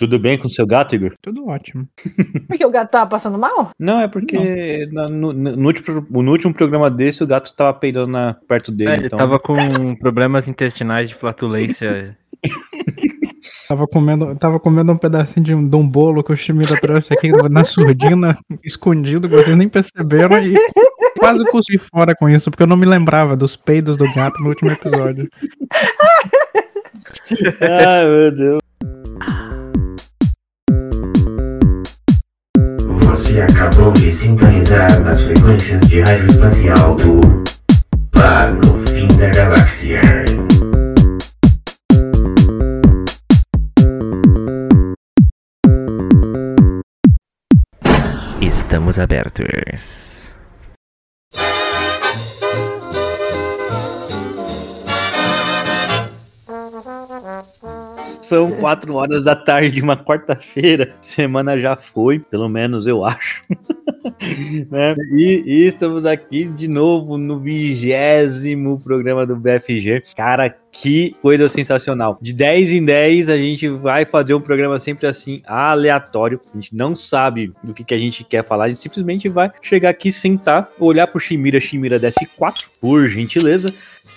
Tudo bem com o seu gato, Igor? Tudo ótimo. Porque o gato tava passando mal? Não, é porque na- no, no- último, no último programa desse o gato tava peidando na- perto dele. É, ele então... tava com problemas intestinais de flatulência. Tava comendo, tava comendo um pedacinho de um, de um bolo que o Chimira trouxe aqui na surdina, escondido, que vocês nem perceberam, e quase cuspi fora com isso, porque eu não me lembrava dos peidos do gato no último episódio. Ai, meu Deus. Você acabou de sintonizar nas frequências de rádio espacial do Lá no Fim da Galáxia. Estamos abertos. São quatro horas da tarde de uma quarta-feira. Semana já foi, pelo menos eu acho. Né? E, e estamos aqui de novo no vigésimo programa do BFG. Cara, que coisa sensacional. De 10 em 10, a gente vai fazer um programa sempre assim, aleatório. A gente não sabe do que, que a gente quer falar. A gente simplesmente vai chegar aqui, sentar, olhar pro Shimira, Shimira desce 4, por gentileza.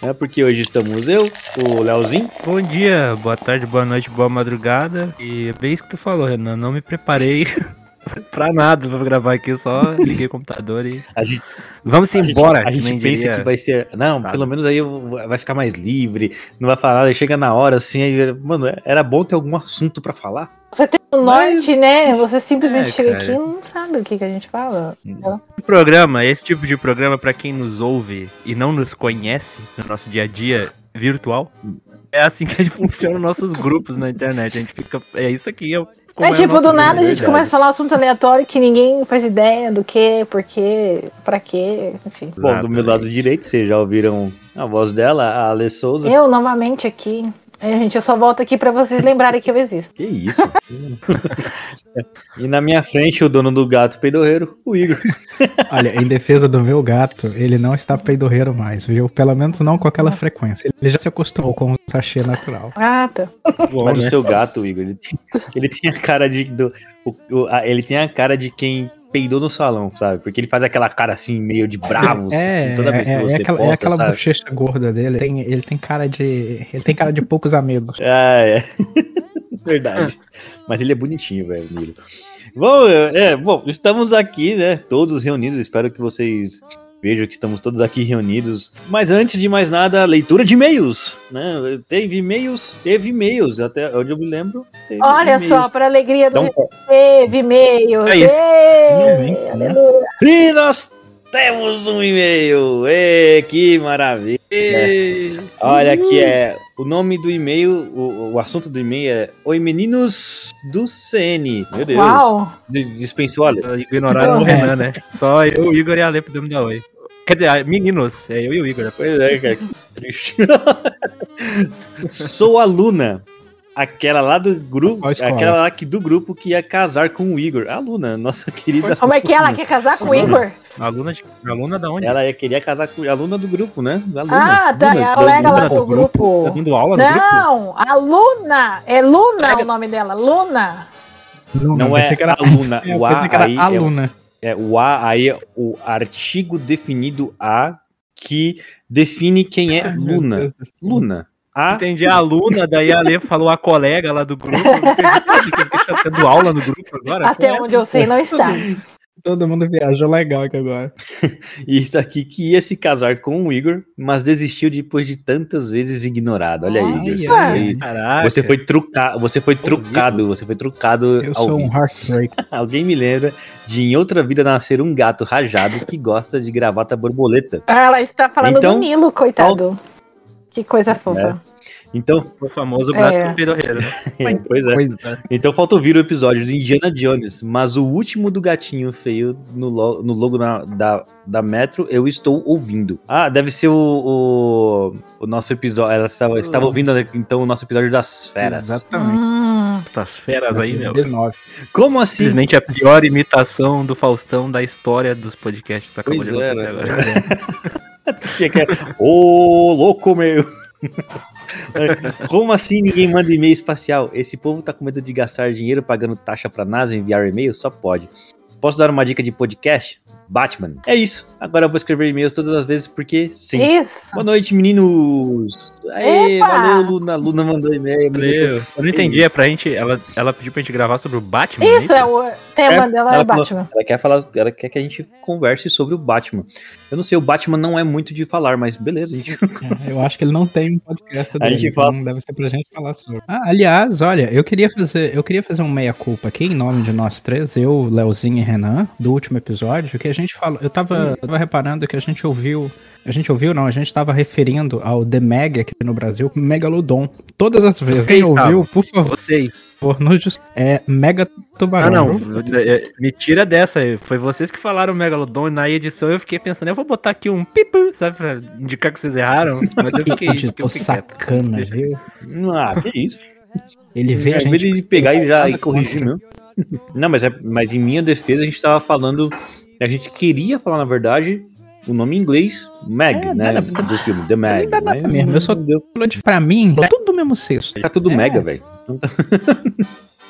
Né? Porque hoje estamos eu, o Leozinho. Bom dia, boa tarde, boa noite, boa madrugada. E é bem isso que tu falou, Renan. Não me preparei pra nada pra gravar aqui, eu só liguei o computador e. A gente Vamos A gente- embora! A gente, que nem pensa diria. que vai ser. Não, pelo menos aí eu- vai ficar mais livre, não vai falar, aí chega na hora assim, aí, mano, era bom ter algum assunto pra falar. Você tem um Mas- norte, né? Você simplesmente É, chega cara. aqui e não sabe o que, que a gente fala. Esse programa, esse tipo de programa, pra quem nos ouve e não nos conhece no nosso dia a dia virtual, é assim que funcionam nossos grupos na internet. A gente fica. É isso aqui. É, como é tipo, nosso do nada a gente começa a falar um assunto aleatório que ninguém faz ideia do que, por quê, pra quê, enfim. Bom, do meu lado direito, vocês já ouviram a voz dela, a Ale Souza. Eu novamente aqui. É, gente, eu só volto aqui pra vocês lembrarem que eu existo. Que isso? e na minha frente, o dono do gato peidorreiro, o Igor. Olha, em defesa do meu gato, ele não está peidorreiro mais, viu? Pelo menos não com aquela frequência. Ele já se acostumou com o sachê natural. Ah, tá. Bom, Mas né? o seu gato, Igor, ele tem, ele tem a cara de. do- o- o- a- ele tem a cara de quem peidou no salão, sabe? Porque ele faz aquela cara assim, meio de bravo, É, assim, toda vez que é, você é aquela, é posta, aquela sabe? bochecha gorda dele. Tem- ele tem cara de. Ele tem cara de poucos amigos. Ah, é. Verdade. Mas ele é bonitinho, velho, Nilo. Bom, é, é, bom, estamos aqui, né? Todos reunidos. Espero que vocês vejam que estamos todos aqui reunidos. Mas antes de mais nada, leitura de e-mails, né? Teve e-mails, teve e-mails, até onde eu me lembro. Teve Olha e-mails. só, para alegria do Então, teve e-mail. É isso. Né? aleluia. e nós temos um e-mail. Que maravilha. Olha aqui é o nome do e-mail, o, o assunto do e-mail é Oi meninos do CN. Meu Deus. Uau. Dispensou olha. Ignoraram o É. Renan, né? Só eu, o Igor e a Ale podemos dar oi. Quer dizer, ah, meninos, é eu e o Igor. Pois é, cara, que triste. Sou aluna. Aquela lá do grupo, aquela lá que do grupo que ia casar com o Igor. A aluna, nossa querida. Como é que ela quer casar com o Igor? Aluna, de, aluna da onde? Ela ia, queria casar com a aluna do grupo, né? Aluna. Ah, tá. Aluna, É a colega lá aluna do grupo. Tá dando aula no grupo? Não, a Luna. É Luna o nome dela. Luna. Não eu é aluna. Eu O A aí é, aluna. é o A aí é o artigo definido A que define quem é Luna. Deus. Luna. A Entendi a aluna, daí a Ale falou a colega lá do grupo. Eu perdi, tá tendo aula no grupo agora? Até é onde eu sei não está. Todo mundo viajou legal aqui agora. Isso aqui que ia se casar com o Igor, mas desistiu depois de tantas vezes ignorado. Olha aí, Igor. Você foi-. Você foi trucado, você foi trucado, você foi trucado Eu ao sou um heartbreak. Alguém me lembra de em outra vida nascer um gato rajado que gosta de gravata borboleta. Ah, Ela está falando Então, do Nilo, coitado. Que coisa fofa. Então, O famoso gato É. do pedorreiro, né? pois é. Coisa. Então falta ouvir o episódio de Indiana Jones, mas o último do gatinho feio no, lo- no logo na- da, da Metro eu estou ouvindo. Ah, deve ser o, o, o nosso episódio. Ela estava, estava ouvindo então o nosso episódio das feras. Exatamente. Hum, Essas feras aí, meu. 19. Como assim? Simplesmente a pior imitação do Faustão da história dos podcasts que acabou Pois de é, acontecer né? agora. Que que é? Ô, louco meu! Como assim ninguém manda e-mail espacial? Esse povo tá com medo de gastar dinheiro pagando taxa pra NASA enviar e-mail? Só pode. Posso dar uma dica de podcast? Batman. É isso. Agora eu vou escrever e-mails todas as vezes porque sim. Isso. Boa noite, meninos. Aê, Epa! valeu, Luna. Luna mandou e-mail. Eu não entendi, é pra gente. Ela, ela pediu pra gente gravar sobre o Batman. Isso, é o tema É, dela é ela falou- Batman. Ela quer falar, ela quer que a gente converse sobre o Batman. Eu não sei, o Batman não é muito de falar, mas beleza, a gente. É, Eu acho que ele não tem um podcast A dele, gente então fala- deve ser pra gente falar sobre. Ah, aliás, olha, eu queria fazer, eu queria fazer um meia-culpa aqui em nome de nós três, eu, Leozinho e Renan, do último episódio, que a gente falou, eu tava, eu tava reparando que a gente ouviu, a gente ouviu não, a gente tava referindo ao The Meg aqui no Brasil Megalodon. Todas as vezes. Vocês Quem ouviu, por favor, Vocês. nos just- é Mega Ah, Tubarão. não. é, Me tira dessa. Foi vocês que falaram Megalodon e na edição eu fiquei pensando, eu vou botar aqui um pipo, sabe, pra indicar que vocês erraram. Mas eu fiquei. Que fiquei editor quieto. sacana, Deixa assim. viu? Ah, que isso. Ele vê a Em vez gente de pegar e já e corrigir mesmo. Não, mas, é, mas em minha defesa a gente tava falando. A gente queria falar, na verdade, o nome em inglês, Meg, É, né? dá- do filme, The Meg. dá nada mas mesmo, eu só- não deu. pra mim, é tudo do mesmo cesto. Tá tudo É. mega, velho.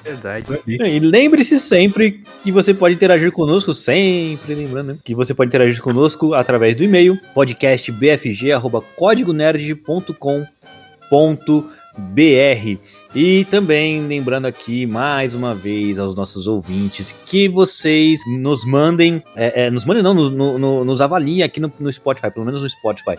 Verdade. E lembre-se sempre que você pode interagir conosco, sempre lembrando né, que você pode interagir conosco através do e-mail podcastbfg.códigonerd.com.br e também lembrando aqui mais uma vez aos nossos ouvintes que vocês nos mandem, é, é, nos mandem não, no- no- no- nos avaliem aqui no, no Spotify, pelo menos no Spotify.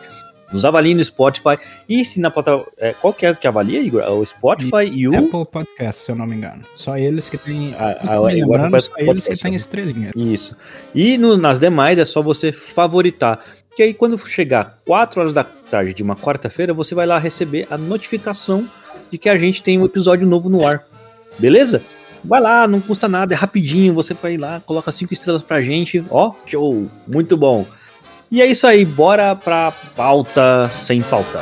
Nos avaliem no Spotify e se na plataforma. É, qual que é que avalia, Igor? O Spotify e o. Apple Podcast, se eu não me engano. Só eles que têm. A, lembrando, só eles que Podcast, têm né? estrelinha. Isso. E no- nas demais é só você favoritar. Que aí quando chegar 4 horas da tarde de uma quarta-feira, você vai lá receber a notificação de que a gente tem um episódio novo no ar. Beleza? Vai lá, não custa nada, é rapidinho. Você vai lá, coloca cinco estrelas pra gente. Ó, show! Muito bom. E é isso aí, bora pra pauta sem pauta.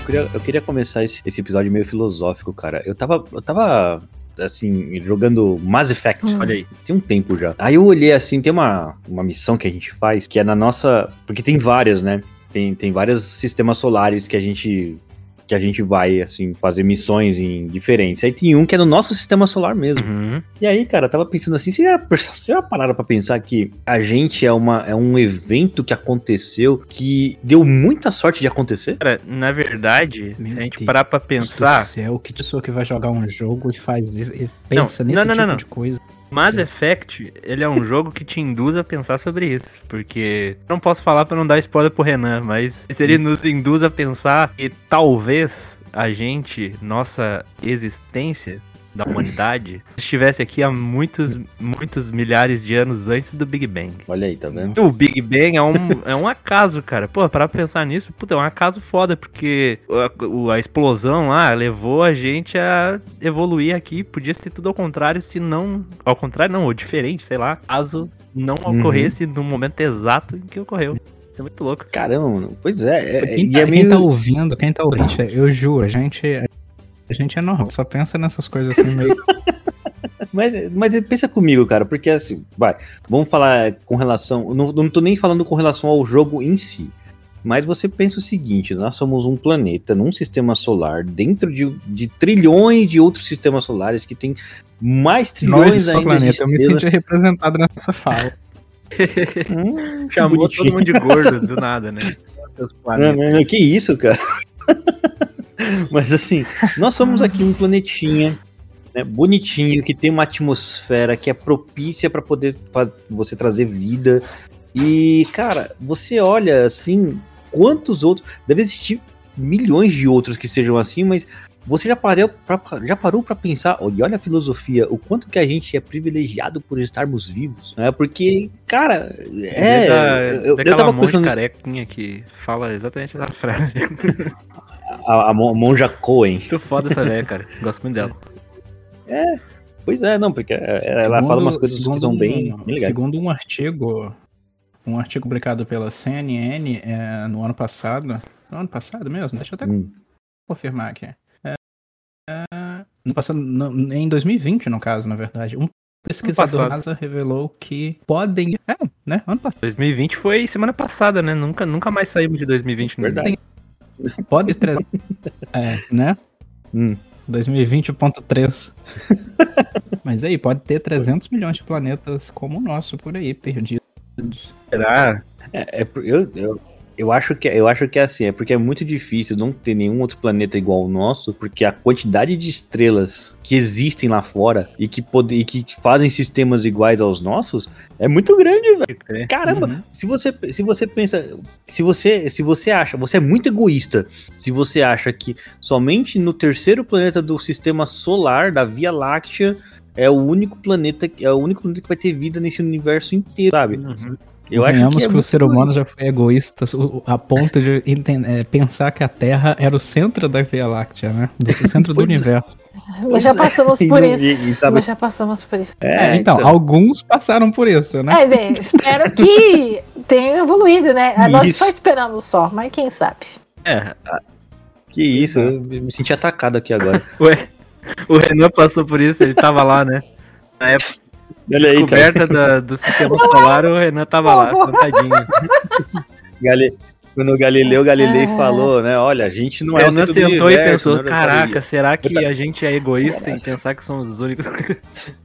Eu queria, eu queria começar esse, esse episódio meio filosófico, cara. Eu tava, eu tava assim, jogando Mass Effect. Hum. Olha aí. Tem um tempo já. Aí eu olhei assim, tem uma, uma missão que a gente faz, que é na nossa. Porque tem várias, né? Tem, tem vários sistemas solares que a gente. Que a gente vai, assim, fazer missões em diferentes. Aí tem um que é no nosso sistema solar mesmo. Uhum. E aí, cara, eu tava pensando assim, você já, você já pararam pra pensar que a gente é, uma, é um evento que aconteceu que deu muita sorte de acontecer? Cara, na verdade, Meu se a gente Deus parar pra pensar, Do céu, que pessoa que vai jogar um jogo e faz isso, e pensa Não, nesse não, não, tipo não. de coisa. Mass Effect, ele é um jogo que te induz a pensar sobre isso. Porque não posso falar pra não dar spoiler pro Renan, mas se ele nos induz a pensar que talvez a gente, nossa existência da humanidade, estivesse aqui há muitos, muitos milhares de anos antes do Big Bang. Olha aí, tá vendo? O Big Bang é um, é um acaso, cara. Pô, para pensar nisso, puta, é um acaso foda, porque a, o- a explosão lá levou a gente a evoluir aqui. Podia ser tudo ao contrário, se não. Ao contrário, não, ou diferente, sei lá, caso não Uhum. ocorresse no momento exato em que ocorreu. Isso é muito louco. Caramba, mano. Pois é. é Quem, e tá, é quem meio... tá ouvindo, quem tá ouvindo, eu juro, a gente, a gente é normal, só pensa nessas coisas assim meio. Mas, mas pensa comigo, cara, porque assim, vai, vamos falar com relação. Não, não tô nem falando com relação ao jogo em si. Mas você pensa o seguinte: nós somos um planeta num sistema solar, dentro de, de trilhões de outros sistemas solares que tem mais trilhões Nós, ainda planeta, de eu me senti representado nessa fala. Hum, Chamou bonitinho. todo mundo de gordo do nada, né? Não, não, não, que isso, cara? Mas assim, nós somos aqui um planetinha né, bonitinho, que tem uma atmosfera que é propícia para poder fa- você trazer vida. E, cara, você olha assim, quantos outros. Deve existir milhões de outros que sejam assim, mas você já parou pra, já parou para pensar, e olha a filosofia, o quanto que a gente é privilegiado por estarmos vivos, né? Porque, cara, é, da, eu, eu tava pensando carequinha que fala exatamente essa frase. a, a Mon- Monja Cohen. Muito foda essa velha, cara. Gosto muito dela. Pois é, não, porque é, ela fala umas coisas que são bem, bem legais. Segundo um artigo, um artigo publicado pela CNN é, no ano passado, no ano passado mesmo, deixa eu até Hum, confirmar aqui. É, é, No passado, no- em 2020, no caso, na verdade. Um pesquisador. NASA revelou que podem. É, né? Ano passado. 2020 foi semana passada, né? Nunca, nunca mais saímos de 2020. né? Verdade. Pode ter. é, né? Hum. 2020.3. Mas aí, pode ter 300 milhões de planetas como o nosso por aí, perdidos. Será? É, é eu, eu, eu, acho que, eu acho que é assim, é porque é muito difícil não ter nenhum outro planeta igual ao nosso, porque a quantidade de estrelas que existem lá fora e que, pode, e que fazem sistemas iguais aos nossos é muito grande, velho. Caramba, Uhum. se você, se você pensa, se você, se você acha, você é muito egoísta se você acha que somente no terceiro planeta do sistema solar, da Via Láctea, é o único planeta, é o único planeta que vai ter vida nesse universo inteiro, sabe? Uhum. Eu acho que, é o ser humano já foi egoísta a ponto de enten- é, pensar que a Terra era o centro da Via Láctea, né? Do centro do universo. Nós já passamos por isso. sabe- Nós já passamos por isso. É, então, alguns passaram por isso, né? É, bem, espero que tenha evoluído, né? Nós Isso. só esperamos só, mas quem sabe. É, Que isso, eu me senti atacado aqui agora. ué, o Renan passou por isso, ele tava lá, né? Na época Olha aí, tá. descoberta da- do sistema solar, o Renan tava lá, sentadinho. Gali- Quando o Galileu Galilei Ah. falou, né? Olha, a gente não é o Renan sentou e pensou, né? caraca, será que a gente é egoísta em pensar que somos os únicos?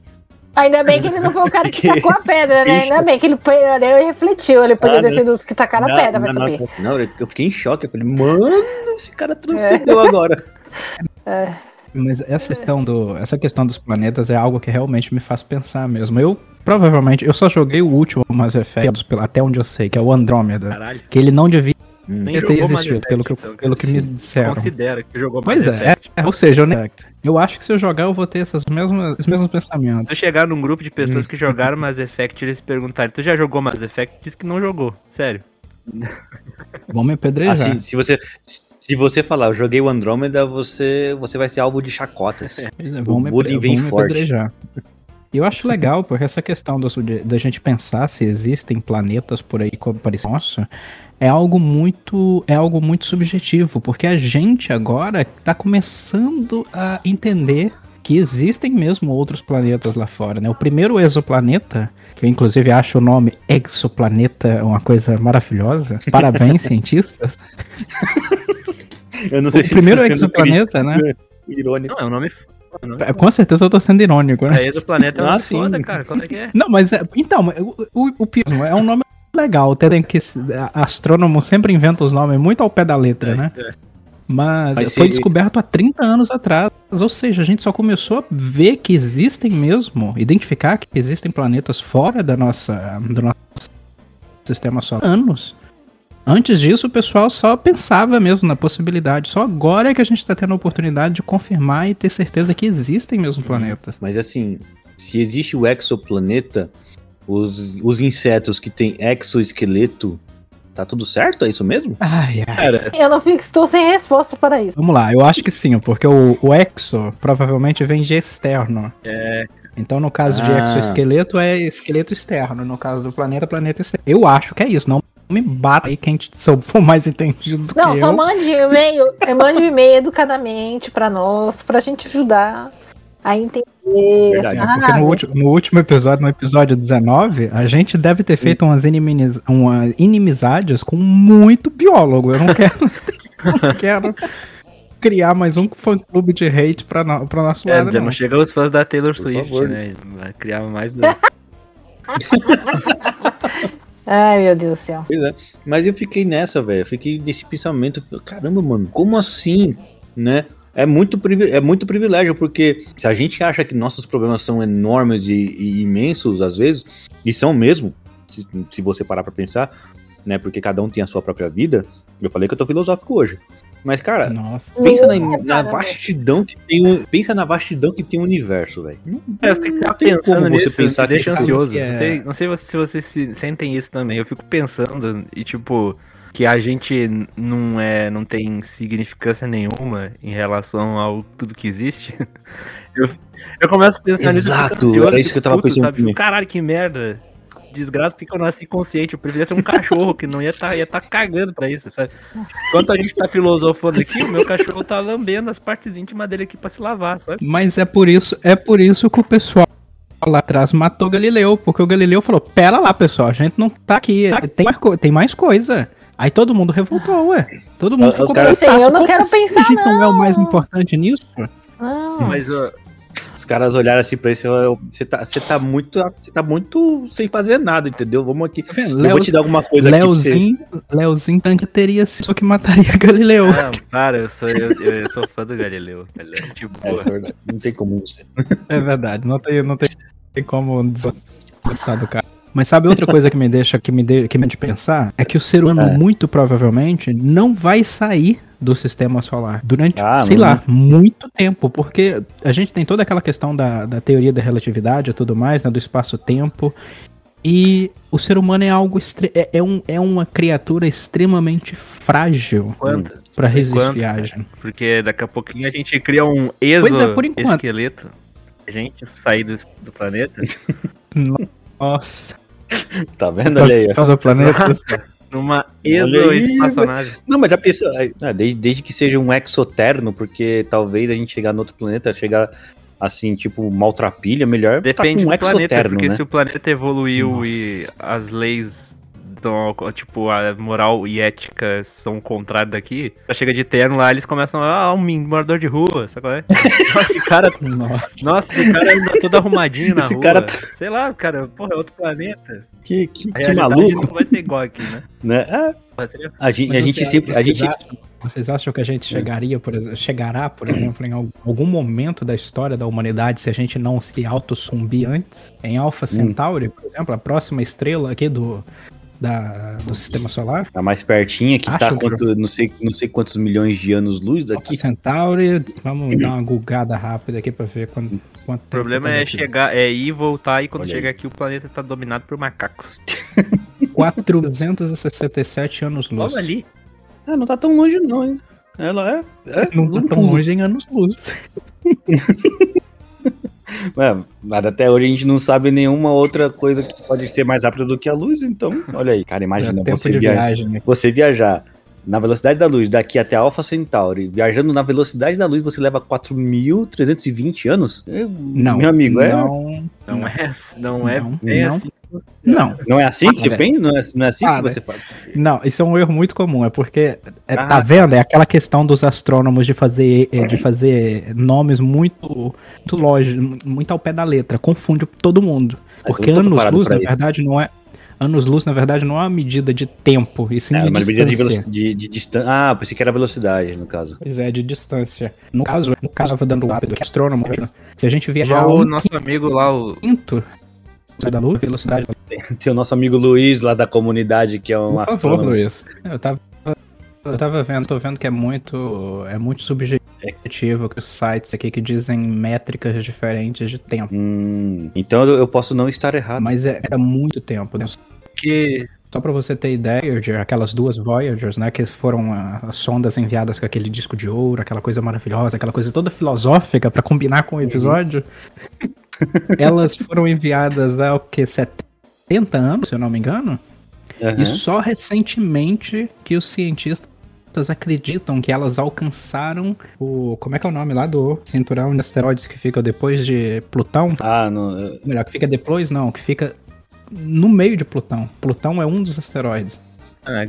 Ainda bem que ele não foi o cara que tacou a pedra, né? Ainda bem que ele foi e refletiu. Ele podia Ah, ter não. sido os que tacaram a Não, pedra, vai não, saber. não, eu fiquei em choque. Eu falei, mano, esse cara transcendeu agora. Mas essa questão, do, essa questão dos planetas é algo que realmente me faz pensar mesmo. Eu, provavelmente, eu só joguei o último Mass Effect, pelo- até onde eu sei, que é o Andrômeda. Caralho, Que ele não devia nem ter existido, Effect, pelo que, então, pelo que me se disseram. Considera que jogou Pois Mass é, Effect. é, ou seja, eu, nem- eu acho que se eu jogar eu vou ter essas mesmas, os mesmos pensamentos. Se eu chegar num grupo de Hum. pessoas que jogaram Mass Effect e eles perguntarem, tu já jogou Mass Effect? Diz que não jogou, sério. Vão me apedrejar. Assim, se você, se você falar, eu joguei o Andrômeda, você, você vai ser alvo de chacotas. É, vão me, bullying vem forte. E eu acho legal, porque essa questão da gente pensar se existem planetas por aí como parecido nosso, é algo muito é algo muito subjetivo, porque a gente agora está começando a entender que existem mesmo outros planetas lá fora, né? O primeiro exoplaneta, que eu inclusive acho o nome exoplaneta uma coisa maravilhosa. Parabéns, cientistas. Eu não sei O se primeiro tá sendo exoplaneta, né? Irônico. Não, é um nome. é Com certeza eu tô sendo irônico, né? É, exoplaneta é um Ah, foda, cara. Qual é que é? Não, mas é, então, o, o, pismo é um nome legal. Tem que astrônomo sempre inventa os nomes muito ao pé da letra, né? É. Mas, Mas foi se- descoberto há 30 anos atrás. Ou seja, a gente só começou a ver que existem mesmo, identificar que existem planetas fora da nossa, do nosso sistema solar há anos. Antes disso, o pessoal só pensava mesmo na possibilidade. Só agora é que a gente está tendo a oportunidade de confirmar e ter certeza que existem mesmo planetas. Mas assim, se existe o exoplaneta, os, os insetos que têm exoesqueleto, tá tudo certo? É isso mesmo? Ai, ai. Cara, Eu não fico, estou sem resposta para isso. Vamos lá, eu acho que sim, porque o, o exo provavelmente vem de externo. É. Então, no caso de Ah. exoesqueleto, é esqueleto externo. No caso do planeta, planeta externo. Eu acho que é isso. Não me bata aí quem sou- for mais entendido do Não, que só eu. mande um e-mail, eh, mande um e-mail educadamente para nós, pra gente ajudar a entender. Verdade, assim, Porque ah, no, último, no último episódio, no episódio 19, a gente deve ter feito umas, inimiz, uma inimizades com muito biólogo. Eu não quero, não quero criar mais um fã-clube de hate pra, no, pra nosso é, lado. já não. não chega os fãs da Taylor Por Swift, favor. né? Vai criar mais. um. Ai, meu Deus do céu. Pois é. Mas eu fiquei nessa, velho. Eu fiquei nesse pensamento. Caramba, mano, como assim? Né? É muito, é muito privilégio, porque se a gente acha que nossos problemas são enormes e, e imensos, às vezes, e são mesmo, se, se você parar pra pensar, né? Porque cada um tem a sua própria vida. Eu falei que eu tô filosófico hoje. Mas, cara, Nossa. pensa na, Não, na cara, vastidão que tem o, pensa na vastidão que tem o universo, velho. É, eu fico pensando como você nisso, pensar deixa ansioso. que é- Não sei, não sei se- vocês se sentem isso também. Eu fico pensando e tipo que a gente não é, não tem significância nenhuma em relação ao tudo que existe. Eu, eu começo a pensar nisso. e fico Exato, ansioso, era isso que eu tava puto, pensando Sabe? Caralho, que merda. Desgraça porque eu nasci consciente. Eu preferia ser um cachorro que não ia estar ia tá cagando pra isso, sabe? Enquanto a gente tá filosofando aqui, o meu cachorro tá lambendo as partes íntimas dele aqui pra se lavar, sabe? Mas é por isso, é por isso que o pessoal lá atrás matou Galileu, porque o Galileu falou: "Pera lá, pessoal, a gente não tá aqui, tem mais, co- tem mais coisa". Aí todo mundo revoltou, ué. Todo mundo ficou. Assim, eu não quero assim pensar, A gente não é o não. mais importante nisso? Não. Mas ó, Os caras olharam assim pra isso e falaram, você tá, você tá muito. Você tá muito sem fazer nada, entendeu? Vamos aqui. Tá vendo? Eu vou Leo- te dar alguma coisa aqui pra você. Leozinho, Leozinho Tanque teria só que mataria Galileu. não, para, eu sou, eu, eu- eu sou fã do Galileu. Galileu é de É, é verdade. Não tem como você. É verdade, não tem, não tem, tem como desgostar do cara. Mas sabe outra coisa que me deixa, que me, de, que me de pensar? É que o ser humano, É. muito provavelmente, não vai sair do sistema solar durante, Ah, sei não. lá, muito tempo. Porque a gente tem toda aquela questão da, da teoria da relatividade e tudo mais, né, do espaço-tempo. E o ser humano é algo é, é, um, é uma criatura extremamente frágil Quanto? para resistir enquanto, viagem. Porque daqui a pouquinho a gente cria um Pois é, exoesqueleto. A gente sair do, do planeta. Nossa. Tá vendo? Olha aí. ó. Faz o planeta. Numa exoespaçonave. Não, mas já pensou. ah, desde, desde que seja um exoterno, porque talvez a gente chegar no outro planeta, chegar assim, tipo, maltrapilha, melhor. Depende tá com um do planeta, exoterno, porque né? se o planeta evoluiu Nossa. e as leis, dão, tipo, a moral e ética são o contrário daqui, chega de terno lá, eles começam, ah, um morador de rua, sabe qual é? Nossa, esse cara, Nossa. nossa, esse cara anda todo arrumadinho na Esse rua. cara tá- Sei lá, cara, porra, é outro planeta. Que, que, A que maluco, não vai ser igual aqui, né? né? Ah, ser- a gente, a gente sempre. A vocês gente, acham- Vocês acham que a gente chegaria, por exemplo, chegará, por exemplo, em al- algum momento da história da humanidade se a gente não se auto-sumbir antes? Em Alpha Centauri, por exemplo, a próxima estrela aqui do, da, do sistema solar? tá mais pertinho, que tá quanto, não, sei, não sei quantos milhões de anos-luz Alpha daqui. Centauri, vamos dar uma gugada rápida aqui pra ver quanto, quanto O problema tempo é chegar, é ir e voltar, e quando Olha chega aqui o planeta tá dominado por macacos. 467 anos-luz. Olha ali. Ah, não tá tão longe, não, hein? Ela é. é Não tá tão pulo. longe em anos-luz. É, mas até hoje a gente não sabe nenhuma outra coisa que pode ser mais rápida do que a luz, então, olha aí, cara, É imagina tempo você, via... viagem. né? você viajar na velocidade da luz daqui até Alpha Centauri, viajando na velocidade da luz, você leva 4.320 anos? É, Não, Meu amigo, é... não, Não é, não é Não, bem não. assim. Não. Não é assim que você Para. pensa? Não é, não é assim Para. que você faz? Não, isso é um erro muito comum, é porque, é, Ah, tá vendo? É aquela questão dos astrônomos de fazer, é, de fazer nomes muito, muito lógicos, muito ao pé da letra, confunde todo mundo. Porque anos-luz, na isso. verdade, não é. Anos-luz, na verdade, não é uma medida de tempo, e sim É, de uma medida de, distância. de, de distância. Ah, pensei que era velocidade, no caso. Pois é, de distância. No caso, no caso, eu tava dando rápido, que é astrônomo, se a gente viajar Já o um nosso amigo lá, o quinto da luz, velocidade Tem o nosso amigo Luiz lá da comunidade, que é um Por favor, astrônomo. Luiz. Eu tava, eu tava vendo, tô vendo que é muito, é muito subjetivo que os sites aqui que dizem métricas diferentes de tempo. Hum, então eu posso não estar errado. Mas é, é muito tempo. Né? que Só pra você ter ideia, Voyager, aquelas duas Voyagers, né, que foram as sondas enviadas com aquele disco de ouro, aquela coisa maravilhosa, aquela coisa toda filosófica pra combinar com o episódio. Elas foram enviadas há o que 70 anos, se eu não me engano. Aham. E só recentemente que os cientistas acreditam que elas alcançaram o. Como é que é o nome lá do cinturão de asteroides que fica depois de Plutão? Ah, não. Melhor, que fica depois, não, que fica no meio de Plutão. Plutão é um dos asteroides. ah,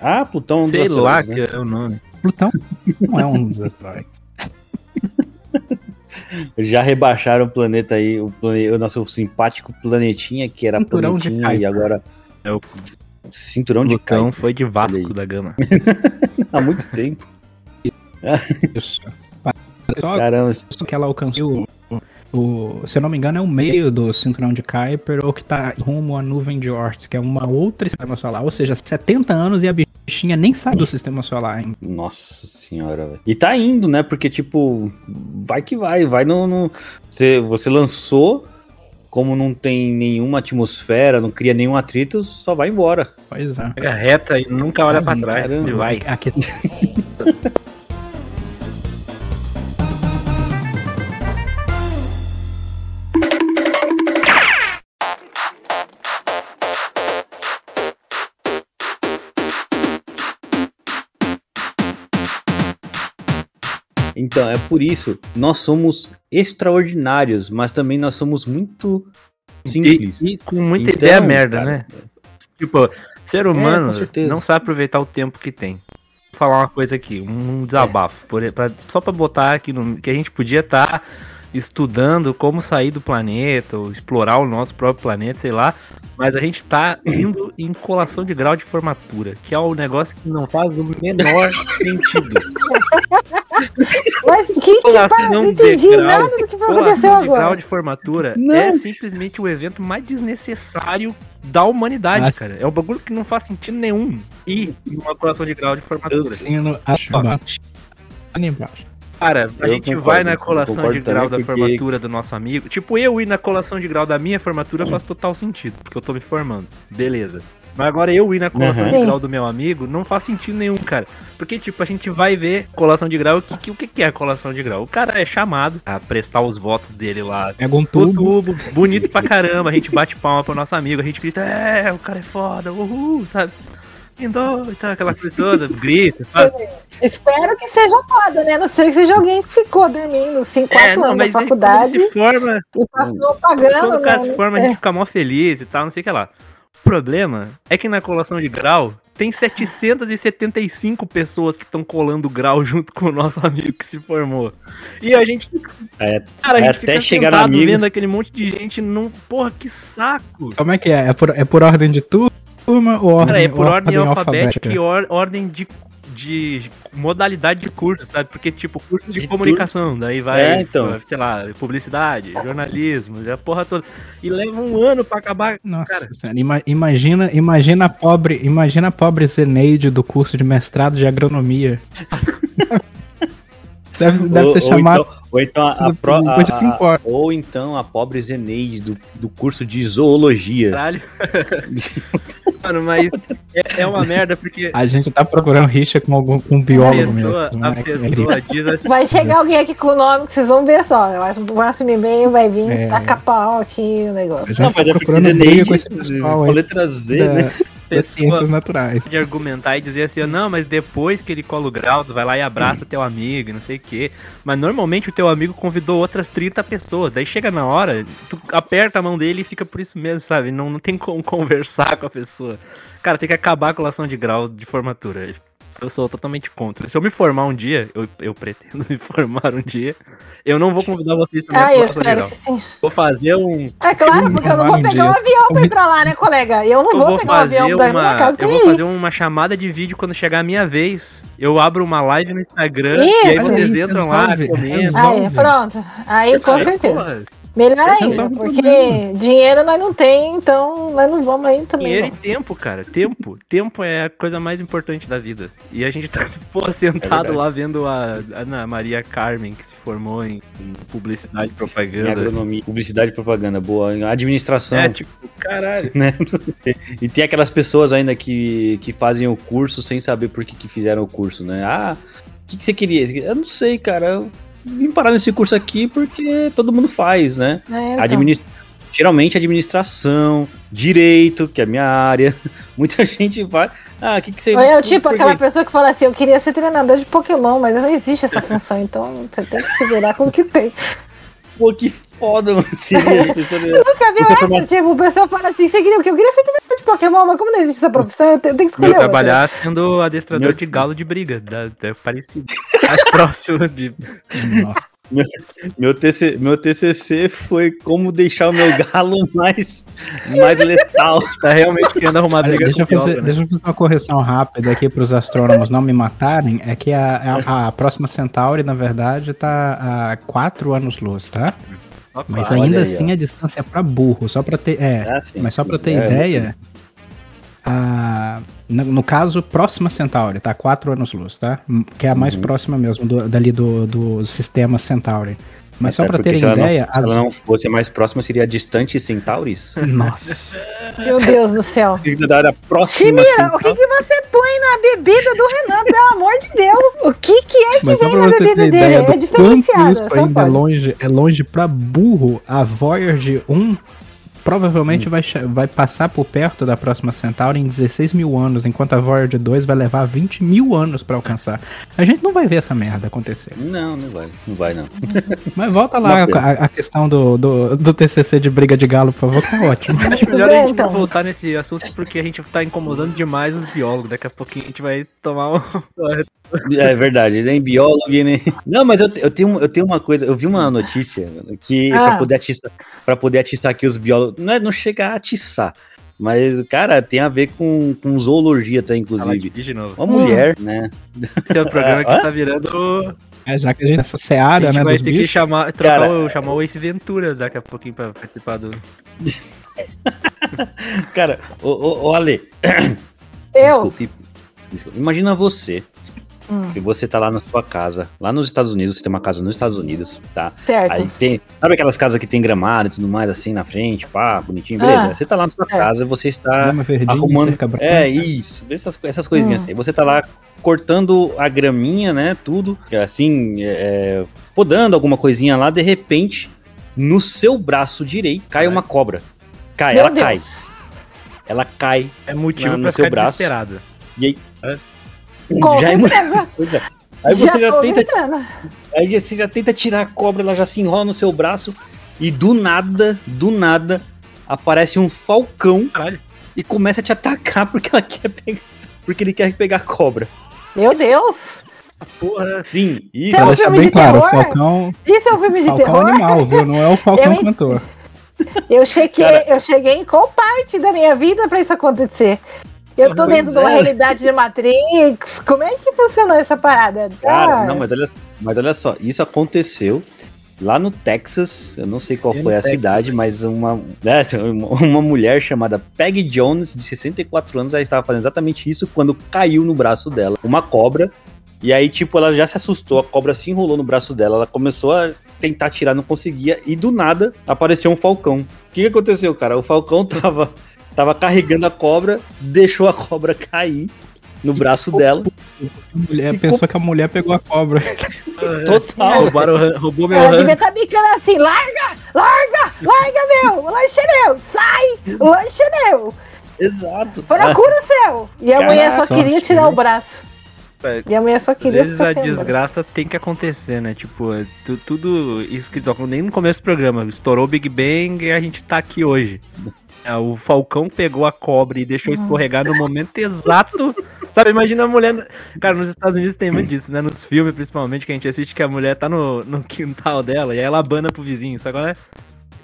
Ah, Plutão. um sei dos lá asteroides, que né? é o nome. Plutão não é um dos asteroides. Já rebaixaram o planeta aí, o, plane... o nosso simpático planetinha, que era Cinturão de planetinha, e agora. É o Cinturão de Plutão Kuiper. foi de Vasco da Gama. Há muito tempo. Isso. Só Caramba. que ela alcançou o, o- se eu não me engano, é o meio do cinturão de Kuiper ou que tá rumo à nuvem de Oort, que é uma outra sistema solar. Ou seja, 70 anos e a bichinha nem sai do sistema solar ainda. Nossa senhora, velho. E tá indo, né? Porque, tipo, vai que vai. Vai no. no- Você, você lançou, como não tem nenhuma atmosfera, não cria nenhum atrito, só vai embora. Pois é. Pega reta e nunca olha pra trás. Caramba. Você vai. Aqui, Então, é por isso, nós somos extraordinários, mas também nós somos muito simples. E, e com muita Então, ideia merda, cara, né? Tipo, ser humano com certeza. não sabe aproveitar o tempo que tem. Vou falar uma coisa aqui, um desabafo. por- pra- só pra botar aqui no, que a gente podia estar estudando como sair do planeta, ou explorar o nosso próprio planeta, sei lá. Mas a gente tá indo em colação de grau de formatura, que é um negócio que não faz o menor sentido. Mas que que Colação não de entendi grau. nada do que aconteceu Colação de grau agora. de formatura Não. é simplesmente o evento mais desnecessário da humanidade, Nossa. cara. É um bagulho que não faz sentido nenhum. E uma colação de grau de formatura. Assino abaixo. embaixo. Cara, a Eu gente concordo, vai na colação de grau da porque- formatura do nosso amigo. Tipo, eu ir na colação de grau da minha formatura faz total sentido, porque eu tô me formando. Beleza. Mas agora eu ir na colação Uhum. de grau do meu amigo não faz sentido nenhum, cara. Porque, tipo, a gente vai ver colação de grau. O que, que- o que que é a colação de grau? O cara é chamado a prestar os votos dele lá Pega um tubo. tubo, bonito pra caramba, a gente bate palma pro nosso amigo, a gente grita, é, o cara é foda, uhul, sabe? Lindou, e tal, aquela coisa toda, grita? Espero que seja foda, né? Não sei que seja alguém que ficou dormindo 5, 4 É, não, anos na mas aí quando faculdade ele se forma, e passou pagando. quando o cara se né? forma, a gente fica mó feliz e tal, não sei o que lá. O problema é que na colação de grau tem 775 pessoas que estão colando grau junto com o nosso amigo que se formou. E a gente, É, cara, a É, gente até fica chegar sentado amigo. vendo aquele monte de gente num, porra, que saco. Como é que é? É por, é por ordem de turma ou ordem, Cara, é por ou ordem alfabética e or- ordem de, de modalidade de curso, sabe? Porque, tipo, curso de, De comunicação, daí vai, É, então. sei lá, publicidade, jornalismo, a porra toda. E leva um ano pra acabar. Nossa Cara. senhora, ima- imagina, imagina a pobre, imagina a pobre Zeneide do curso de mestrado de agronomia. deve deve ou, ser ou chamado então, ou então a, a pro- a- a- horas. ou então a pobre Zeneide do, do curso de zoologia. Caralho. Mano, mas é, é uma merda porque A gente tá procurando rixa com algum com um a biólogo pessoa, mesmo. a né? pessoa diz assim. Vai chegar alguém aqui com o nome que vocês vão ver só. Eu acho que o máximo e-mail vai vir É. tacar pau aqui o negócio. A Não, tá mas é porque Zeneide com esse pessoal com letra Z, da- né? Das Pessoa ciências naturais. de argumentar e dizer assim, não, mas depois que ele cola o grau, tu vai lá e abraça teu amigo, e não sei o quê. Mas normalmente o teu amigo convidou outras 30 pessoas. Daí chega na hora, tu aperta a mão dele e fica por isso mesmo, sabe? Não, não tem como conversar com a pessoa. Cara, tem que acabar a colação de grau de formatura. Eu sou totalmente contra. Se eu me formar um dia, eu, eu pretendo me formar um dia, eu não vou convidar vocês pra minha Ah, eu espero que sim. Vou fazer um. É claro, porque eu não vou Um pegar dia. um avião pra ir pra lá, né, colega? Eu não Eu vou, vou pegar um fazer avião da minha uma. casa Eu pra vou ir. fazer uma chamada de vídeo quando chegar a minha vez. Eu abro uma live no Instagram Isso. e aí vocês Aí, entram lá, resolve, comentam. Aí, pronto. Aí, com Aí, certeza. Melhor É ainda, porque problema. dinheiro nós não tem, então nós não vamos aí também. Dinheiro e não. tempo, cara. Tempo. Tempo é a coisa mais importante da vida. E a gente tá, pô, sentado verdade. lá vendo a Ana Maria Carmen, que se formou em, em publicidade e Em propaganda. agronomia, publicidade e propaganda, boa. Em administração, É, tipo, caralho. né? E tem aquelas pessoas ainda que, que fazem o curso sem saber por que, que fizeram o curso, né? Ah, o que, que você queria? Eu não sei, cara. Eu vim parar nesse curso aqui porque todo mundo faz, né? É, então. Administ... Geralmente administração, direito, que é a minha área. Muita gente vai. Ah, o que, que você. É o tipo aquela pessoa que fala assim, eu queria ser treinador de Pokémon, mas não existe essa função, então você tem que se virar com o que tem. Pô, que foda, mano. Seria pessoa- Eu nunca vi essa, forma- tipo, o pessoal fala assim, você queria o quê? Eu queria ser treinador de Pokémon, mas como não existe essa profissão, eu tenho, tenho que escolher Eu outra. trabalhar sendo adestrador Meu- de galo de briga. Da, é parecido. Mais próximo de. Nossa. Meu, TC, meu TCC foi como deixar o meu galo mais, mais letal. Tá realmente querendo arrumar Olha, briga deixa, eu fazer, né? deixa eu fazer uma correção rápida aqui para os astrônomos não me matarem. É que a, a, a próxima Centauri, na verdade, tá a 4 anos-luz, tá? Ó, Mas ainda aí, assim ó. a distância é pra burro, só pra ter. É, É assim, mas só pra ter é, ideia. a- no, no caso, próxima Centauri, tá? 4 anos-luz, tá? Que é a mais Uhum. próxima mesmo do- dali do, do sistema Centauri. Mas só Até pra porque terem se ela não- ideia. Se ela não fosse mais próxima, seria a distante Centauris. Nossa. Meu Deus do céu. da área próxima. Time, o que, que você põe na bebida do Renan, pelo amor de Deus? O que, que é que Mas só vem na você bebida ter dele? ideia É diferenciado, isso só ainda é longe, é longe pra burro, a Voyager 1 provavelmente vai, vai passar por perto da próxima Centauri em 16 mil anos, enquanto a Voyager 2 vai levar 20 mil anos pra alcançar. A gente não vai ver essa merda acontecer. Não, não vai. Não vai, não. Mas volta lá a, a questão do, do, do TCC de briga de galo, por favor, tá ótimo. Acho melhor a gente não voltar nesse assunto porque a gente tá incomodando demais os biólogos. Daqui a pouquinho a gente vai tomar um. É verdade, nem biólogo, nem. Não, mas eu, eu, tenho, eu tenho uma coisa, eu vi uma notícia que Ah. pra poder atiçar, pra poder atiçar aqui os biólogos. Não, é, não chega a atiçar. Mas, cara, tem a ver com, com zoologia, tá? Inclusive. de de novo. Uma mulher, né? Esse é o programa que tá virando. É, já que a gente nessa A seara, gente né, vai dos ter que bichos. chamar, trocar Cara. o, chamar o Ace Ventura daqui a pouquinho pra participar do. Cara, ô, ô, ô Ale, Eu? desculpe, desculpe. Imagina você. Hum. Se você tá lá na sua casa, lá nos Estados Unidos, você tem uma casa nos Estados Unidos, tá? Certo. Aí tem. Sabe aquelas casas que tem gramado e tudo mais assim na frente, pá, bonitinho, beleza? Ah. você tá lá na sua É. casa e você está verdinha, arrumando. É, isso. Essas, essas coisinhas Hum. assim. Você tá lá cortando a graminha, né? Tudo. Assim, é, podando alguma coisinha lá, de repente, no seu braço direito cai uma cobra. Cai, Meu ela cai. Deus. Ela cai. É motivo Na- no pra seu ficar braço. E aí. Com já é certeza. É. Aí você já, tô tenta, aí você já tenta tirar a cobra, ela já se enrola no seu braço e do nada, do nada, aparece um falcão Caralho. e começa a te atacar porque ela quer pegar, porque ele quer pegar a cobra. Meu Deus. Porra. Sim, isso. É um Pra deixar filme bem de claro, o terror? Falcão, Isso é um filme de Falcão terror? animal, viu? Não é o Falcão Eu- cantor. Eu cheguei, Cara- eu cheguei em qual parte da minha vida pra isso acontecer? Eu tô Pois dentro de uma é. realidade de Matrix. Como é que funcionou essa parada? Cara, Ah, não, mas olha, mas olha só, isso aconteceu lá no Texas, eu não sei qual Sim, foi a Texas, cidade, mas uma, né, uma mulher chamada Peggy Jones, de 64 anos, ela estava fazendo exatamente isso quando caiu no braço dela uma cobra. E aí, tipo, ela já se assustou, a cobra se enrolou no braço dela, ela começou a tentar tirar, não conseguia, e do nada apareceu um falcão. O que, que aconteceu, cara? O falcão tava, tava carregando a cobra, deixou a cobra cair no braço dela. A mulher pensou que a mulher pegou a cobra. Total. Roubaram, roubou meu ela devia estar bicando assim, larga, larga, larga meu, o lanche é meu, sai, o lanche é meu, Exato. procura o seu. E a Caraca, mulher só queria sorte, tirar o braço. É, E a mulher só Às queria vezes a desgraça tem que acontecer, né? Tipo, é tu- tudo isso que toca nem no começo do programa. Estourou o Big Bang e a gente tá aqui hoje. É, o Falcão pegou a cobra e deixou escorregar no momento exato. Sabe, imagina a mulher. Cara, nos Estados Unidos tem muito disso, né? Nos filmes, principalmente, que a gente assiste que a mulher tá no, no quintal dela e aí ela abana pro vizinho, sabe qual é?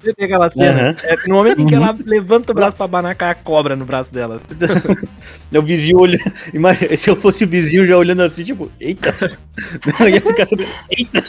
Você tem aquela cena. Aham. É, no momento em que ela levanta o braço pra abanar, cai a cobra no braço dela. É o vizinho olhando. Imagina, se eu fosse o vizinho já olhando assim, tipo, eita. Eu ia ficar sabendo, eita.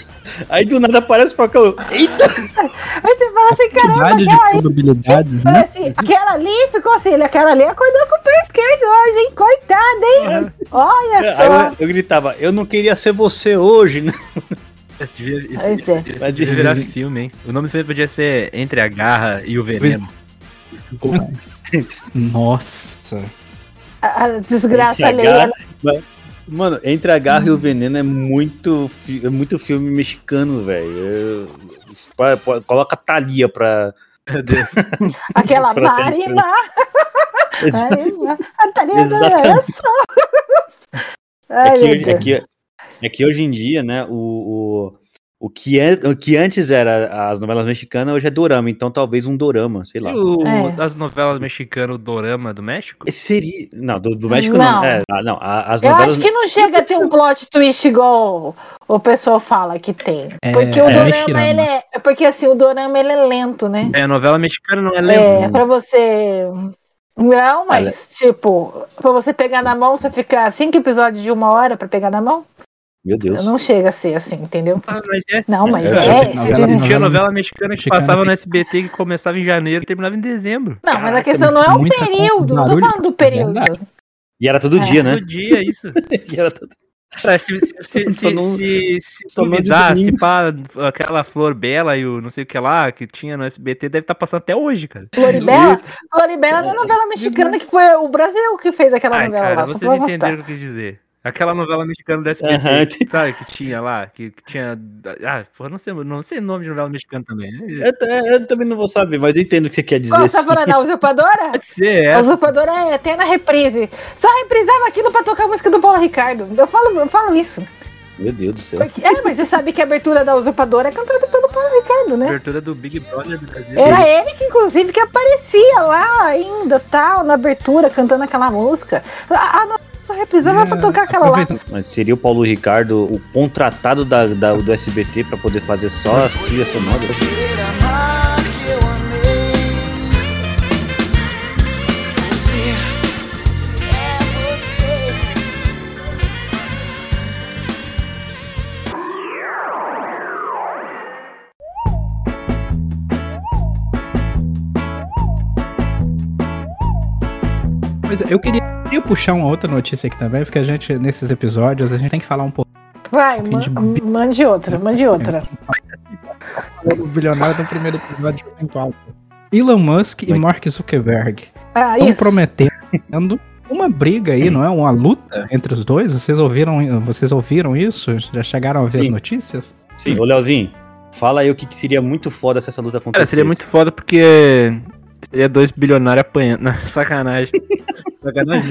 Aí do nada aparece o facão. Eita! Aí você fala assim, caramba, Quantidade de aquela, probabilidades, fala né? assim, aquela ali ficou assim, aquela ali acordou com o pé esquerdo hoje, hein? Coitada, hein? Olha Aí só. eu, eu gritava, eu não queria ser você hoje, né? Isso devia, isso, isso- é. isso Mas devia de- virar filme, hein? O nome do filme podia ser Entre a Garra e o Veneno. Nossa. A, a desgraça Entre a alheia. garra- Mas, Mano, Entre a Garra e o Veneno é muito, é muito filme mexicano, velho. Pa- Coloca a Thalia pra. Meu Deus. Aquela Pra Marina. Marina. A Thalia Exatamente. Ai, É meu que, é, que, é hoje em dia, né, o, o, o, que é, o que antes era as novelas mexicanas, hoje é dorama. Então talvez um dorama, sei lá. E o, É. das novelas mexicanas, o Dorama do México? Esse seria. Não, do, do México não. Não. É, ah, não, as Eu novelas. acho que não chega a ter um plot twist igual o pessoal fala que tem. É, Porque o é dorama, ele é. Porque assim, o dorama ele é lento, né? É, a novela mexicana não é É, lembro. pra você. Não, mas, tipo, pra você pegar na mão, você fica cinco episódios de uma hora pra pegar na mão? Meu Deus. Não chega a ser assim, entendeu? Ah, mas é. Não, mas É, é. novela- Não tinha novela mexicana que passava no SBT que começava em janeiro e terminava em dezembro. Não, mas a Caraca, questão não é o período. Não tô falando do período. verdade. E era todo É. dia, né? Todo dia, isso. E era todo- Cara, se, se, se, se, não- se, se duvidar, se pá, aquela Flor Bela e o não sei o que lá, que tinha no SBT, deve estar passando até hoje, cara. Floribela? Floribela é uma novela mexicana que foi o Brasil que fez aquela Ai, novela cara, lá. vocês entenderam o que eu quis dizer. Aquela novela mexicana do SBT, Aham. sabe? Que tinha lá, que, que tinha. Ah, porra, não sei, não sei o nome de novela mexicana também. Eu, eu- eu também não vou saber, mas eu entendo o que você quer dizer. Qual você tá sim. falando da usurpadora? Pode ser, A é. usurpadora é eterna reprise. Só reprisava aquilo pra tocar a música do Paulo Ricardo. Eu falo, eu falo isso. Meu Deus do céu. Porque- é, mas você sabe que a abertura da usurpadora é cantada pelo Paulo Ricardo, né? Abertura do Big Brother do Brasil. Era ele que, inclusive, que aparecia lá ainda, tal, na abertura, cantando aquela música. A, a nossa só reprisava pra tocar aquela lá. Mas seria o Paulo Ricardo o contratado da, da- do SBT pra poder fazer só as trilhas sonoras? Eu queria, queria puxar uma outra notícia aqui também, porque a gente, nesses episódios, a gente tem que falar um pouco Vai, pouquinho de mande outra, mande outra. do bilionário do primeiro episódio em pauta. Elon Musk e. Mark Zuckerberg Ah, estão isso. prometendo uma briga aí, não é? Uma luta entre os dois? Vocês ouviram, vocês ouviram isso? Já chegaram a ver as Sim. notícias? Sim, ô Leozinho, fala aí o que, que seria muito foda se essa luta acontecer. Cara, seria muito foda porque seria dois bilionários apanhando. Não, sacanagem. sacanagem.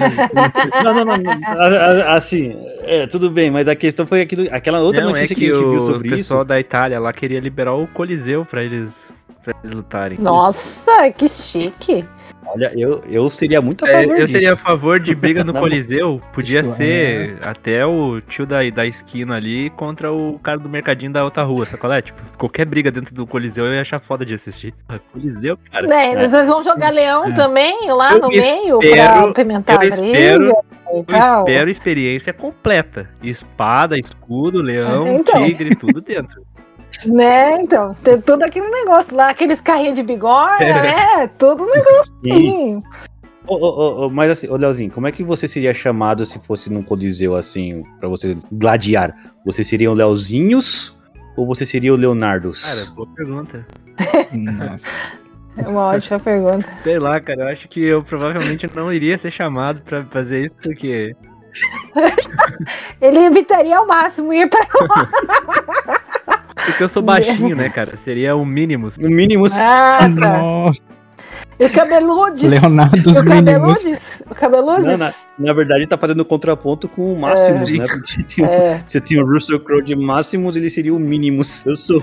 Não, não, não. não. A- Assim, é, tudo bem, mas a questão foi aquilo, aquela outra Não, notícia é que, que, a gente viu o sobre pessoal isso. da Itália lá queria liberar o Coliseu pra eles, pra eles lutarem. Nossa, que chique. Olha, eu, eu seria muito a É, favor eu disso. seria a favor de briga no. Coliseu. Podia Isso, ser até o tio da, da esquina ali contra o cara do mercadinho da outra rua, sacolé? Tipo, qualquer briga dentro do Coliseu eu ia achar foda de assistir. Ah, Coliseu, cara. Né, É. Vocês vão jogar leão É. também lá Eu no meio espero- pra pimentar eu a espero- briga Eu espero experiência completa. Espada, escudo, leão, Então. tigre, tudo dentro. Né, então, tem todo aquele negócio lá, aqueles carrinhos de bigode, É. né? Todo um negócio Sim. Ô, ô, ô, ô, mas assim, ô Leozinho, como é que você seria chamado se fosse num coliseu assim, pra você gladiar? Você seria o Leozinhos ou você seria o Leonardos? Cara, boa pergunta. Nossa. É uma ótima pergunta. Sei lá, cara, eu acho que eu provavelmente não iria ser chamado pra fazer isso porque. Ele evitaria ao máximo ir pra. Porque eu sou baixinho, né, cara? Seria o mínimo. no mínimo, Ah, tá. Nossa, o cabeludes. Leonardo o mínimos. cabeludes. O cabeludes. Não, na, na verdade tá fazendo contraponto com o Máximos, É. né? Porque tinha- É. você tinha o Russell Crowe de Máximos, ele seria o Mínimos. Eu sou,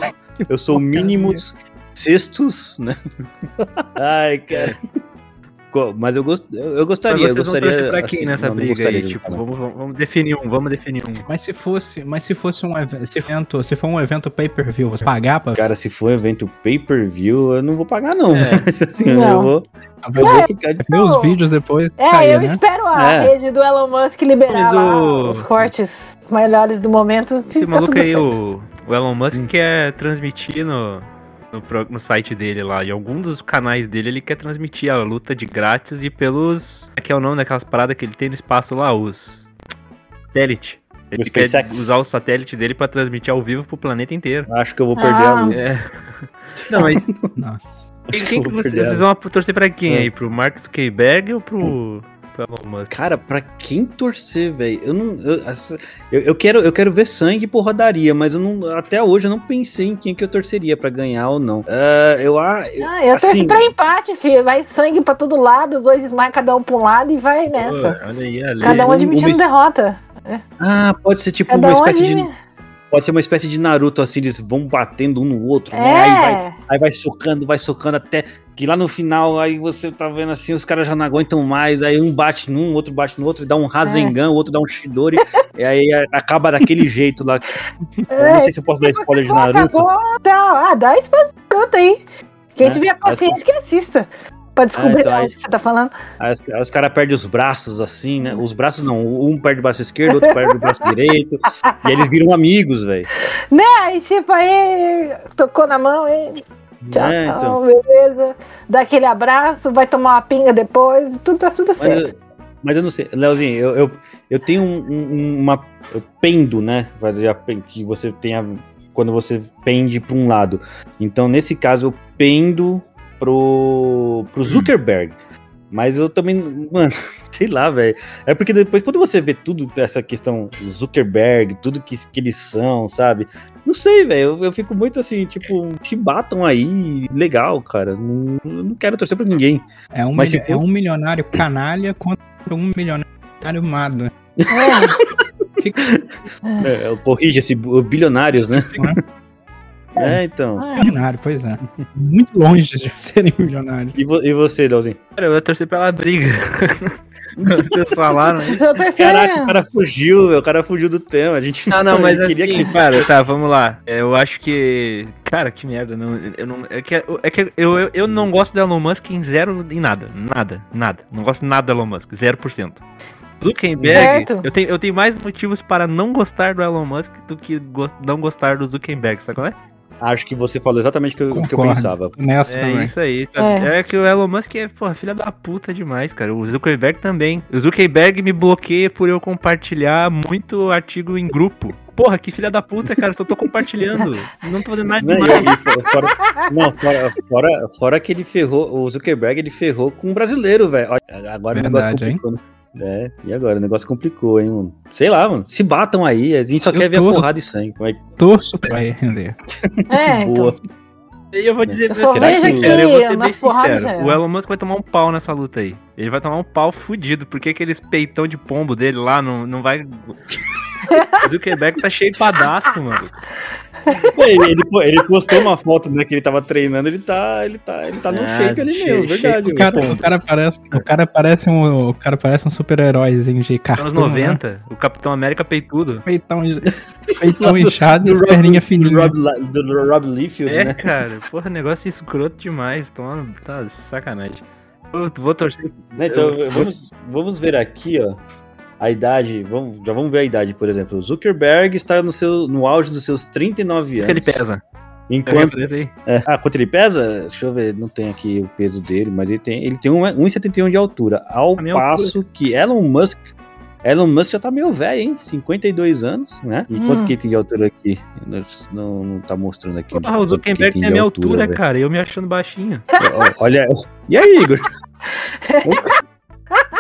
eu sou o. Mínimos Sextos, né? Ai, cara. Co- Mas eu, gost, eu, eu Mas gostaria, eu vocês vão gostaria. torcer pra quem assim, nessa não, não briga gostaria aí? de Tipo, vamos, vamos, definir um, vamos definir um. Mas se fosse, mas se fosse um evento, se for, um evento pay-per-view, você pagar pra Cara, se for evento pay-per-view, eu não vou pagar, não. É. Mas assim, Não. eu vou, eu vou ficar de ver os vídeos depois É, sair, eu né? espero a É. rede do Elon Musk liberar Mas o- os cortes melhores do momento. Esse tá maluco aí, certo. o, o Elon Musk, quer transmitir no, no, no site dele lá. E algum dos canais dele ele quer transmitir a luta de grátis e pelos. É que é o nome daquelas paradas que ele tem no espaço lá, os. Satélite. Ele quer SpaceX. usar o satélite dele pra transmitir ao vivo pro planeta inteiro. Acho que eu vou perder Ah. a luta. É. Não, mas Nossa. Quem que vocês, vocês vão torcer pra quem É. aí? Pro Mark Zuckerberg ou pro, pro Elon Musk? Cara, pra quem torcer, velho? Eu não. Eu, eu, eu quero, eu quero ver sangue por rodaria, mas eu não, até hoje eu não pensei em quem que eu torceria pra ganhar ou não. Ah, eu, ah, eu- Ah, eu torço assim- pra empate, filho. Vai sangue pra todo lado, os dois esmagam cada um pra um lado e vai nessa. Pô, Olha aí, ali. Cada um um- admitindo uma- derrota. ah, pode ser tipo Cada uma um espécie de. Pode ser uma espécie de Naruto, assim, eles vão batendo um no outro, né? Aí vai, É, aí vai socando, vai socando até que lá no final, aí você tá vendo assim, os caras já não aguentam mais, aí um bate num, outro bate no outro, dá um Rasengan, o outro dá um Shidori, e aí acaba daquele jeito lá. É, não sei se eu posso dar spoiler de Naruto. acabou, ah, dá espaço pro Naruto aí. Quem É, tiver paciência que assista. Pra descobrir então de aí- onde você tá falando. Aí os, aí os caras perdem os braços assim, né? Os braços não, um perde o braço esquerdo, outro perde o braço direito, e eles viram amigos, velho. Né, aí tipo, aí tocou na mão e tchau, É, então. beleza. Dá aquele abraço, vai tomar uma pinga depois, tudo tá tudo Mas, certo. mas eu não sei, Leozinho, eu, eu, eu tenho um- um- uma. Eu pendo, né? Que você tenha. Quando você pende para um lado. Então, nesse caso, eu pendo pro, pro Zuckerberg. Mas eu também. Mano, Sei lá, velho. É porque depois, quando você vê tudo essa questão Zuckerberg, tudo que, que eles são, sabe? Não sei, velho. Eu, eu fico muito assim, tipo, te batam aí, legal, cara. Não, não quero torcer pra ninguém. É um, Mas milho- é um milionário canalha contra um milionário mado. É, eu corrige esse bu- bilionários, né? É, então. Ah, Milionário, pois é. Muito longe de serem milionários. E, vo- e você, Leozinho? Cara, eu ia torcer pela briga. Vocês falaram. Caraca, o cara fugiu, velho. O cara fugiu do tema. A gente Não, não, mas queria assim, que cara, tá, vamos lá. Eu acho que. Cara, que merda. Não, eu não, é que, é que eu, eu, eu não gosto do Elon Musk em zero, em nada. Nada, nada. Não gosto nada do Elon Musk, 0%. Zuckerberg, Certo. eu tenho, eu tenho mais motivos para não gostar do Elon Musk do que gos- não gostar do Zuckerberg, sabe qual é? Acho que você falou exatamente o que, eu- que eu pensava. Nessa É também. isso aí, sabe? É. que o Elon Musk é, porra, filha da puta demais, cara. O Zuckerberg também. O Zuckerberg me bloqueia por eu compartilhar muito artigo em grupo. Porra, que filha da puta, cara. Só tô compartilhando. Não tô fazendo nada Não, demais. fo- fora, não, fora, fora, fora que ele ferrou, o Zuckerberg ele ferrou com um brasileiro, velho. Agora o negócio Verdade, hein? complicou, né? É, e agora? O negócio complicou, hein, mano? Sei lá, mano. Se batam aí, a gente só Eu quer ver a porrada e sangue. Como é que Torço pra vai render. É, então. boa? E eu vou dizer Eu vejo que- aqui sincero, eu vou ser bem sincero. O Elon Musk vai tomar um pau nessa luta aí. Ele vai tomar um pau fudido, porque aqueles peitão de pombo dele lá não, não vai. O Zuckerberg tá cheio de padaço, mano. Ele, ele, po- ele postou uma foto, né, que ele tava treinando, ele tá, ele tá, ele tá no Ah, shape ali cheio- mesmo, verdade. O cara, o cara parece, o cara parece um, o cara parece um super-heróizinho de cartão. Anos né? 90, o Capitão América peitudo. Peitão, peitão inchado e do fininhas. Rob, do Rob Liefeld, É, né? cara, porra, negócio escroto demais. Toma, tá sacanagem. Eu vou torcer. Né, Então, vamos, vamos ver aqui, ó. A idade, vamos, já vamos ver a idade, por exemplo. O Zuckerberg está no, seu, no auge dos seus 39 anos. Quanto ele pesa? Enquanto, é, ah, quanto ele pesa? Deixa eu ver, não tem aqui o peso dele, mas ele tem, ele tem um- 1,71 de altura. Ao A minha passo que Elon Musk. Elon Musk já tá meio velho, hein? 52 anos, né? E quanto Hum. que ele tem de altura aqui? Não, não, não tá mostrando aqui. Porra, o quanto que Zuckerberg tem a minha altura, velho. cara. Eu me achando baixinho. Olha. E aí, Igor?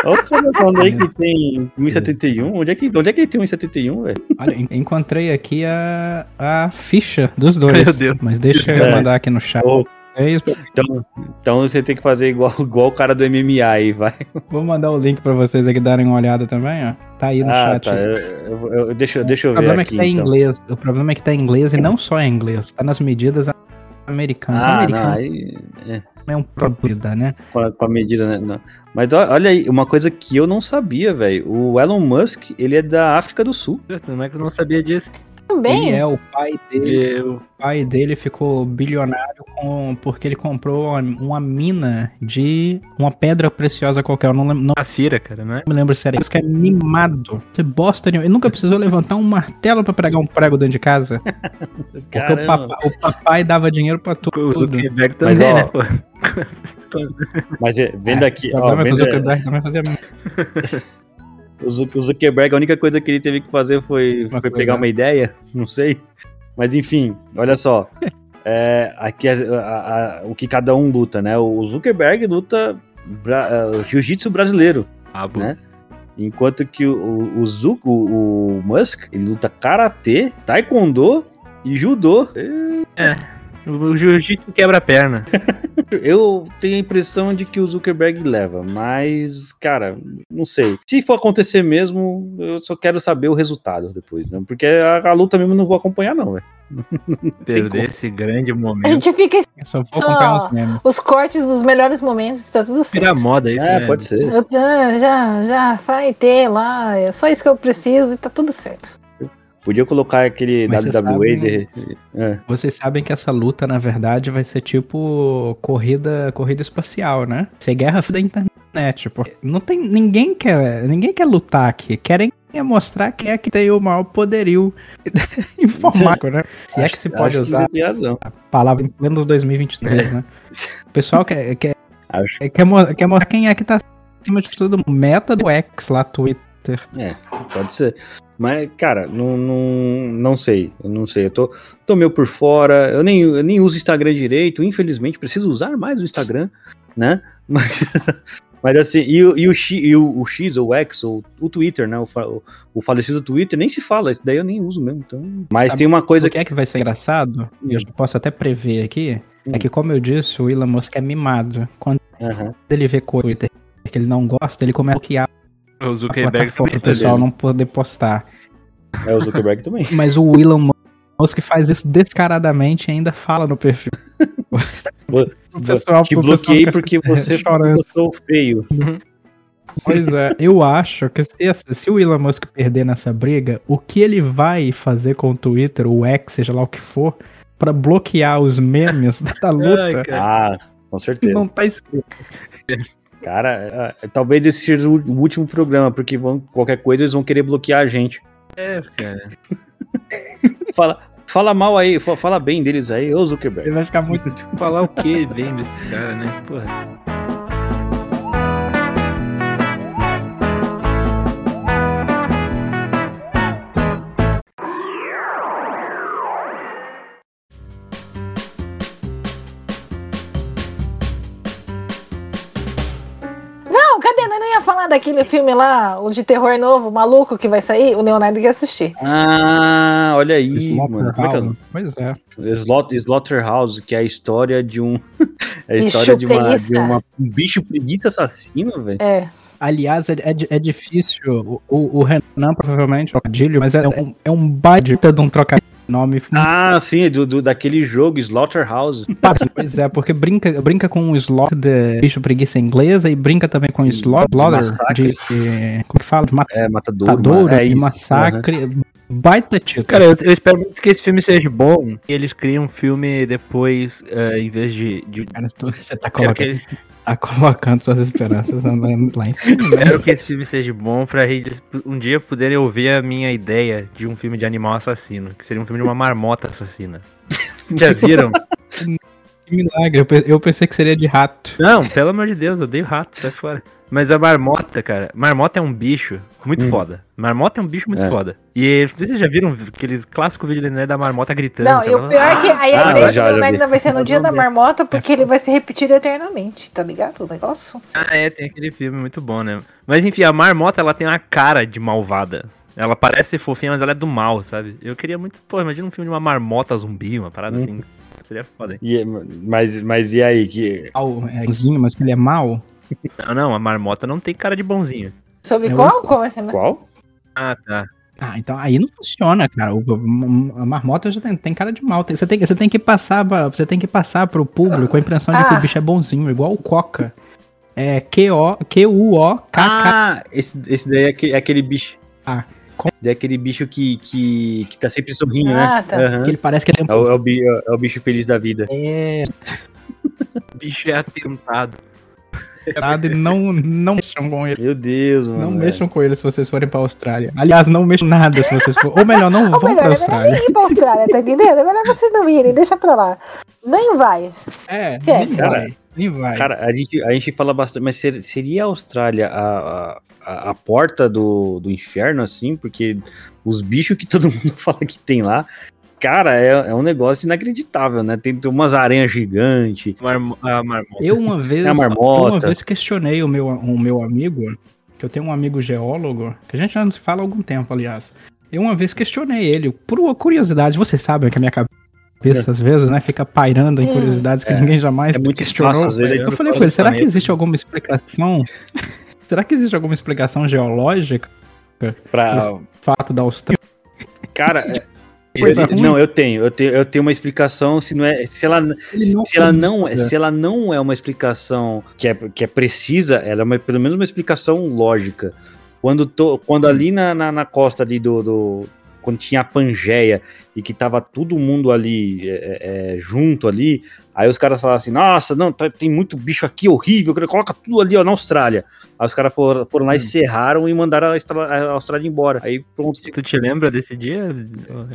Olha o falando aí que tem 1,71. Onde é que, onde é que ele tem 1,71, velho? Olha, en- encontrei aqui a, a ficha dos dois. Meu Deus. Mas deixa É. eu mandar aqui no chat. Ô, É isso. Então, então você tem que fazer igual, igual o cara do MMA aí, vai. Vou mandar o link pra vocês aqui darem uma olhada também, ó. Tá aí no Ah, chat. tá. Eu, eu- eu- deixa, eu- deixa eu O ver problema aqui. é que tá em então. inglês. O problema é que tá em inglês e não só em inglês. Tá nas medidas americanas. Ah, não, Americano aí, é, é um problema, né? com, a, com a medida, né? Não. Mas ó- olha aí, uma coisa que eu não sabia, velho. O Elon Musk, ele é da África do Sul. Como é que eu não sabia disso? Também. Ele é o pai dele. Eu... O pai dele ficou bilionário com, porque ele comprou uma, uma mina de uma pedra preciosa qualquer. Eu não, lem- não A Fira, cara, né? me lembro se era isso, que é mimado. Você bosta de... Ele nunca precisou levantar um martelo pra pregar um prego dentro de casa. Porque o, Caramba. papa- o papai dava dinheiro pra O tudo. Mas, também, ó, né? Pô? Mas vendo aqui, O ó, é o também fazia o Zu- o Zuckerberg, a única coisa que ele teve que fazer foi, foi pegar uma ideia, não sei. Mas enfim, olha só. É, aqui é, a- a- o que cada um luta, né? O Zuckerberg luta bra- é, jiu-jitsu brasileiro, Ah, bom. né? Enquanto que o, o, o, Zuc- o- o Musk, ele luta karatê, taekwondo e judô. O jiu-jitsu quebra a perna. Eu tenho a impressão de que o Zuckerberg leva, mas, cara, não sei. Se for acontecer mesmo, eu só quero saber o resultado depois, né? Porque a, a luta mesmo eu não vou acompanhar, não, velho. Perder esse grande A momento. gente fica Eu só vou acompanhar uns memes. os cortes dos melhores momentos, tá tudo certo. Vira moda isso, É, né? pode ser. Eu- já, já vai ter lá, é só isso que eu preciso e tá tudo certo. Podia colocar aquele Mas WWE. sabe- de- é. Vocês sabem que essa luta, na verdade, vai ser tipo corrida, corrida espacial, né? Ser guerra da internet. Porque não tem. Ninguém quer. Ninguém quer lutar aqui. Querem é mostrar quem é que tem o maior poderio informático, né? Se é que se pode Acho usar a palavra em pleno 2023, né? O pessoal quer, quer, Acho. quer mostrar quem é que tá acima de tudo. Meta do X lá, Twitter. Pode ser. Mas, cara, não, não, não sei. Eu não sei. Eu tô, tô meio por fora. Eu nem, eu nem uso o Instagram direito. Infelizmente, preciso usar mais o Instagram, né? Mas, Mas assim, e, o- e o, X, e o, o X ou o X, ou o Twitter, né? O, o, o falecido Twitter, nem se fala, isso daí eu nem uso mesmo. Então... Mas Sabe tem uma coisa O que é que vai ser engraçado, e eu já posso até prever aqui, Hum. é que, como eu disse, o Elon Musk é mimado. Quando Aham. ele vê coisa no Twitter que ele não gosta, ele começa a bloquear O Zuckerberg também pro pessoal não poder postar. É o Zuckerberg também. Mas o Elon Musk faz isso descaradamente e ainda fala no perfil. O pessoal- Te o pessoal bloqueei fica porque você chorando. botou feio. Pois é, eu acho que se, se o Elon Musk perder nessa briga, o que ele vai fazer com o Twitter, o X, seja lá o que for, pra bloquear os memes da luta, Ah, com certeza. não tá escrito. Cara, é, talvez esse seja o último programa, porque vão, qualquer coisa eles vão querer bloquear a gente. É, cara. Fala, fala mal aí, fa- fala bem deles aí, ô Ele Zuckerberg. vai ficar muito. Falar o que vem desses caras, né? Porra. Daquele filme lá, o de terror novo, maluco que vai sair? O Leonardo ia assistir. Ah, olha aí, mano. Como é que é? Slaughterhouse. Pois é. Slaughter- Slaughterhouse, que é a história de um. É a Bicho história de, uma, preguiça. de uma- um bicho preguiça assassino, velho. É. Aliás, é, é é difícil. O, o- o Renan, provavelmente, trocadilho, mas é um, é um baita de um trocadilho. Nome Ah, sim, do, do- daquele jogo, Slaughterhouse. Pois é, porque brinca, brinca com o slot de bicho preguiça inglesa e brinca também com o slot de de, Como que fala? De É, Matadouro. matadouro, mano, é de isso. massacre. Baita tio. Cara, eu, eu espero muito que esse filme seja bom e eles criem um filme depois, eh, em vez de. de Cara, você tá colocando, eles- tá colocando suas esperanças lá, em cima. né? quero que esse filme seja bom pra eles um dia poderem ouvir a minha ideia de um filme de animal assassino, que seria um filme de uma marmota assassina. Já viram? Que milagre, eu pe- eu pensei que seria de rato. Não, pelo amor de Deus, eu odeio rato, sai fora. Mas a marmota, cara, marmota é um bicho muito Hum. foda. Marmota é um bicho muito É. foda. E não sei se vocês já viram aqueles clássicos vídeos né, da marmota gritando. Não, e o pior é que aí a Ah, já, já ainda vai ser no dia da marmota, porque ele vai se repetir eternamente, tá ligado? O negócio? Ah, é, tem aquele filme muito bom, né? Mas enfim, a marmota, ela tem uma cara de malvada. Ela parece ser fofinha, mas ela é do mal, sabe? Eu queria muito, pô, imagina um filme de uma marmota zumbi, uma parada Hum. assim. Seria foda? E- mas, mas e aí? Que, Mal, é bonzinho, mas que ele é mal. Não, não, a marmota não tem cara de bonzinho. Sobre É qual? Como é que é? qual? Ah, tá. Ah, então aí não funciona, cara. O, a marmota já tem, tem cara de mal. Tem- você, tem, você tem que passar, pra- você tem que passar pro público a impressão de que Ah. o bicho é bonzinho, igual o Coca. É Q-U-O-K-K. Ah, esse, esse daí é aquele, é aquele bicho. Ah, é aquele bicho que, que, que tá sempre sorrindo, né? Ah, tá. Aham. que ele parece que ele É um é, o, bi- é o bicho feliz da vida. é, O bicho é atentado. Nada e não, não mexam com ele. Meu Deus, mano. Não velho. mexam com ele se vocês forem pra Austrália. Aliás, não mexam nada se vocês forem. Ou melhor, não Ou vão melhor, pra é melhor Austrália. nem ir pra Austrália, tá entendendo? É melhor vocês não irem, deixa pra lá. Nem vai. É, nem Esquece. vai. Nem vai. Cara, a gente, a gente fala bastante, mas ser- seria a Austrália a, a, a porta do, do inferno, assim? Porque os bichos que todo mundo fala que tem lá, cara, é, é um negócio inacreditável, né? Tem, tem umas aranhas gigantes. Marmo- a marmota. Eu uma vez, É uma vez questionei o meu, o meu amigo, que eu tenho um amigo geólogo, que a gente já não se fala há algum tempo, aliás. Eu uma vez questionei ele, por uma curiosidade, vocês sabem que a minha cabeça, às vezes, né, fica pairando em Hum. curiosidades que É. ninguém jamais É muito questionou. espaço, vezes, eu falei pra ele, será que existe alguma explicação? será que existe alguma explicação geológica Pra, do fato da Austrália? cara, é- eu- ruim. não, eu tenho, eu tenho, eu tenho uma explicação se não é, se ela, Ele não se ela não, precisa. se ela não é uma explicação que é, que é precisa, ela é uma- pelo menos uma explicação lógica. Quando, tô, quando ali na, na, na costa ali do, do- Quando tinha a Pangeia e que tava todo mundo ali é, é, junto ali, aí os caras falaram assim: Nossa, não, tá- tem muito bicho aqui horrível, coloca tudo ali ó, na Austrália. Aí os caras foram, foram lá e serraram e mandaram a Austrália embora. Aí pronto, fica- Tu te lembra desse dia?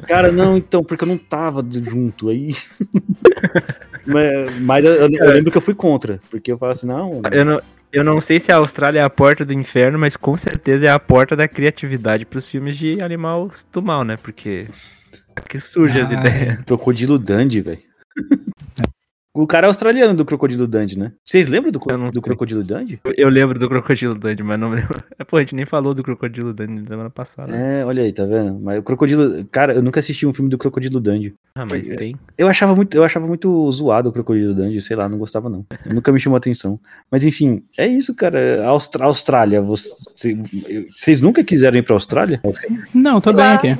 Cara, não, então, porque eu não tava junto aí. mas mas eu, eu- eu lembro que eu fui contra, porque eu falei assim, não. Eu não, eu não sei se a Austrália é a porta do inferno, mas com certeza é a porta da criatividade pros filmes de animais do mal, né? Porque aqui surge as Ah, ideias. Crocodilo Dandy, velho. O cara é australiano do Crocodilo Dundee, né? Vocês lembram do, do sei. Crocodilo Dundee? Eu- Eu lembro do Crocodilo Dundee, mas não lembro. Pô, a gente nem falou do Crocodilo Dundee na semana passada. É, olha aí, tá vendo? Mas o Crocodilo. Cara, eu nunca assisti um filme do Crocodilo Dundee. Ah, mas tem. Eu achava muito, eu achava muito zoado o Crocodilo Dundee, sei lá, não gostava não. Nunca me chamou atenção. Mas enfim, é isso, cara. Austra- Austrália, você- vocês nunca quiseram ir pra Austrália? Não, tô bem aqui.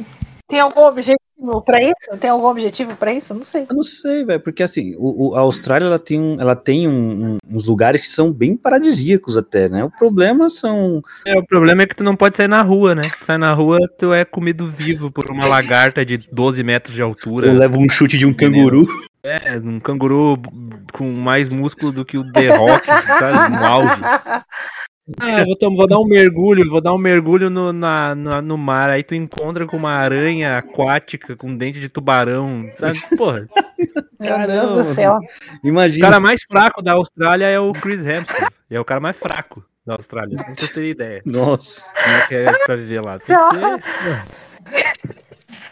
Tem algum objetivo pra isso? Tem algum objetivo pra isso? Não sei. Eu não sei, velho, porque assim, o, o- a Austrália ela tem, um- ela tem um- um- uns lugares que são bem paradisíacos até, né? O problema são. É, o problema é que tu não pode sair na rua, né? Tu sai na rua, tu é comido vivo por uma lagarta de 12 metros de altura. Eu levo um chute de um canguru. É, um canguru com mais músculo do que o The Rock, sabe? No auge. Ah, vou, tom- vou dar um mergulho, vou dar um mergulho no, na, na- no mar. Aí tu encontra com uma aranha aquática com dente de tubarão, sabe? Porra, Meu Deus do Caramba. céu. o Imagina. cara mais fraco da Austrália é o Chris Hemsworth. E é o cara mais fraco da Austrália. Não sei se teria ideia. Nossa. Como é que é pra viver lá? Tem que ser...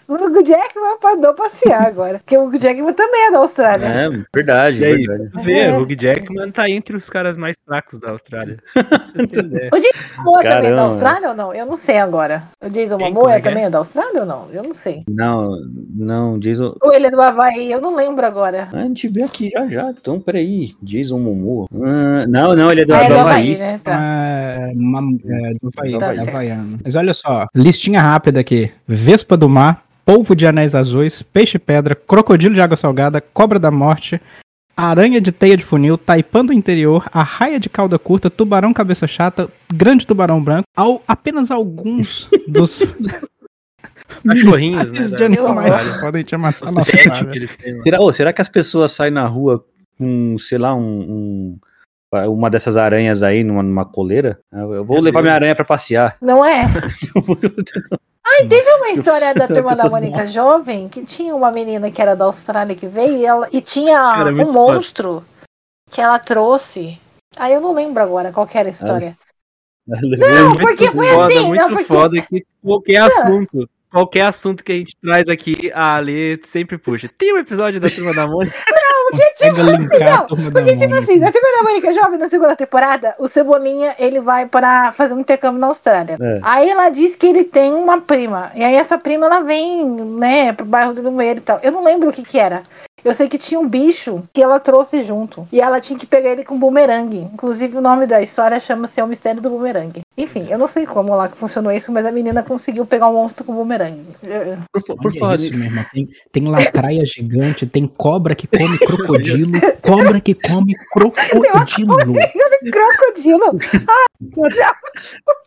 O Hugo Jackman mandou passear agora. Porque o Hugo Jackman também é da Austrália. É, verdade, E aí, verdade. tu vê, o Hugh Jackman tá entre os caras mais fracos da Austrália. O Jason Momoa também é da Austrália ou não? Eu não sei agora. O Jason Quem? Momoa é é que é? também é da Austrália ou não? Eu não sei. Não, não, Jason. Ou ele é do Havaí? Eu não lembro agora. A gente vê aqui já já. Então, peraí. Jason Momoa. Ah, não, não, ele é do, Ah, é do do Havaí. Havaí, né? Tá. É, uma, é, do Havaí, Tá é. Mas olha só, listinha rápida aqui. Vespa do mar, polvo de anéis azuis, peixe-pedra, crocodilo de água salgada, cobra da morte, aranha de teia de funil, taipan do interior, arraia de cauda curta, tubarão cabeça chata, grande tubarão branco, ao, apenas alguns dos Cachorrinhos, né? de animais podem te matar na. Será, ô, será que as pessoas saem na rua com, sei lá, um, um- uma dessas aranhas aí numa, numa coleira? Eu vou Meu levar Deus. minha aranha pra passear. Não é? Ai, teve uma história da turma da Mônica Jovem que tinha uma menina que era da Austrália que veio e, ela, e tinha Cara, é um monstro que ela trouxe. Aí eu não lembro agora qual que era a história. Não, porque foi foda, assim, muito não, porque- foda que qualquer assunto, qualquer assunto que a gente traz aqui, a Ale sempre puxa. Tem um episódio da Turma da Mônica? Consegue linkar Não, Porque, tipo assim, na turma da Mônica Jovem, na segunda temporada, o Cebolinha, ele vai para fazer um intercâmbio na Austrália. É. Aí ela diz que ele tem uma prima. E aí essa prima, ela vem, né, pro bairro do Lumeiro e tal. Eu não lembro o que que era. Eu sei que tinha um bicho que ela trouxe junto. E ela tinha que pegar ele com bumerangue. Inclusive, o nome da história chama-se O Mistério do Bumerangue. Enfim, eu não sei como lá que funcionou isso, mas a menina conseguiu pegar um monstro com bumerangue. Por, por falar isso, nisso. irmão. Tem, tem lacraia gigante, tem cobra que come crocodilo, cobra que come crocodilo. Crocodilo! Ô, se- ô,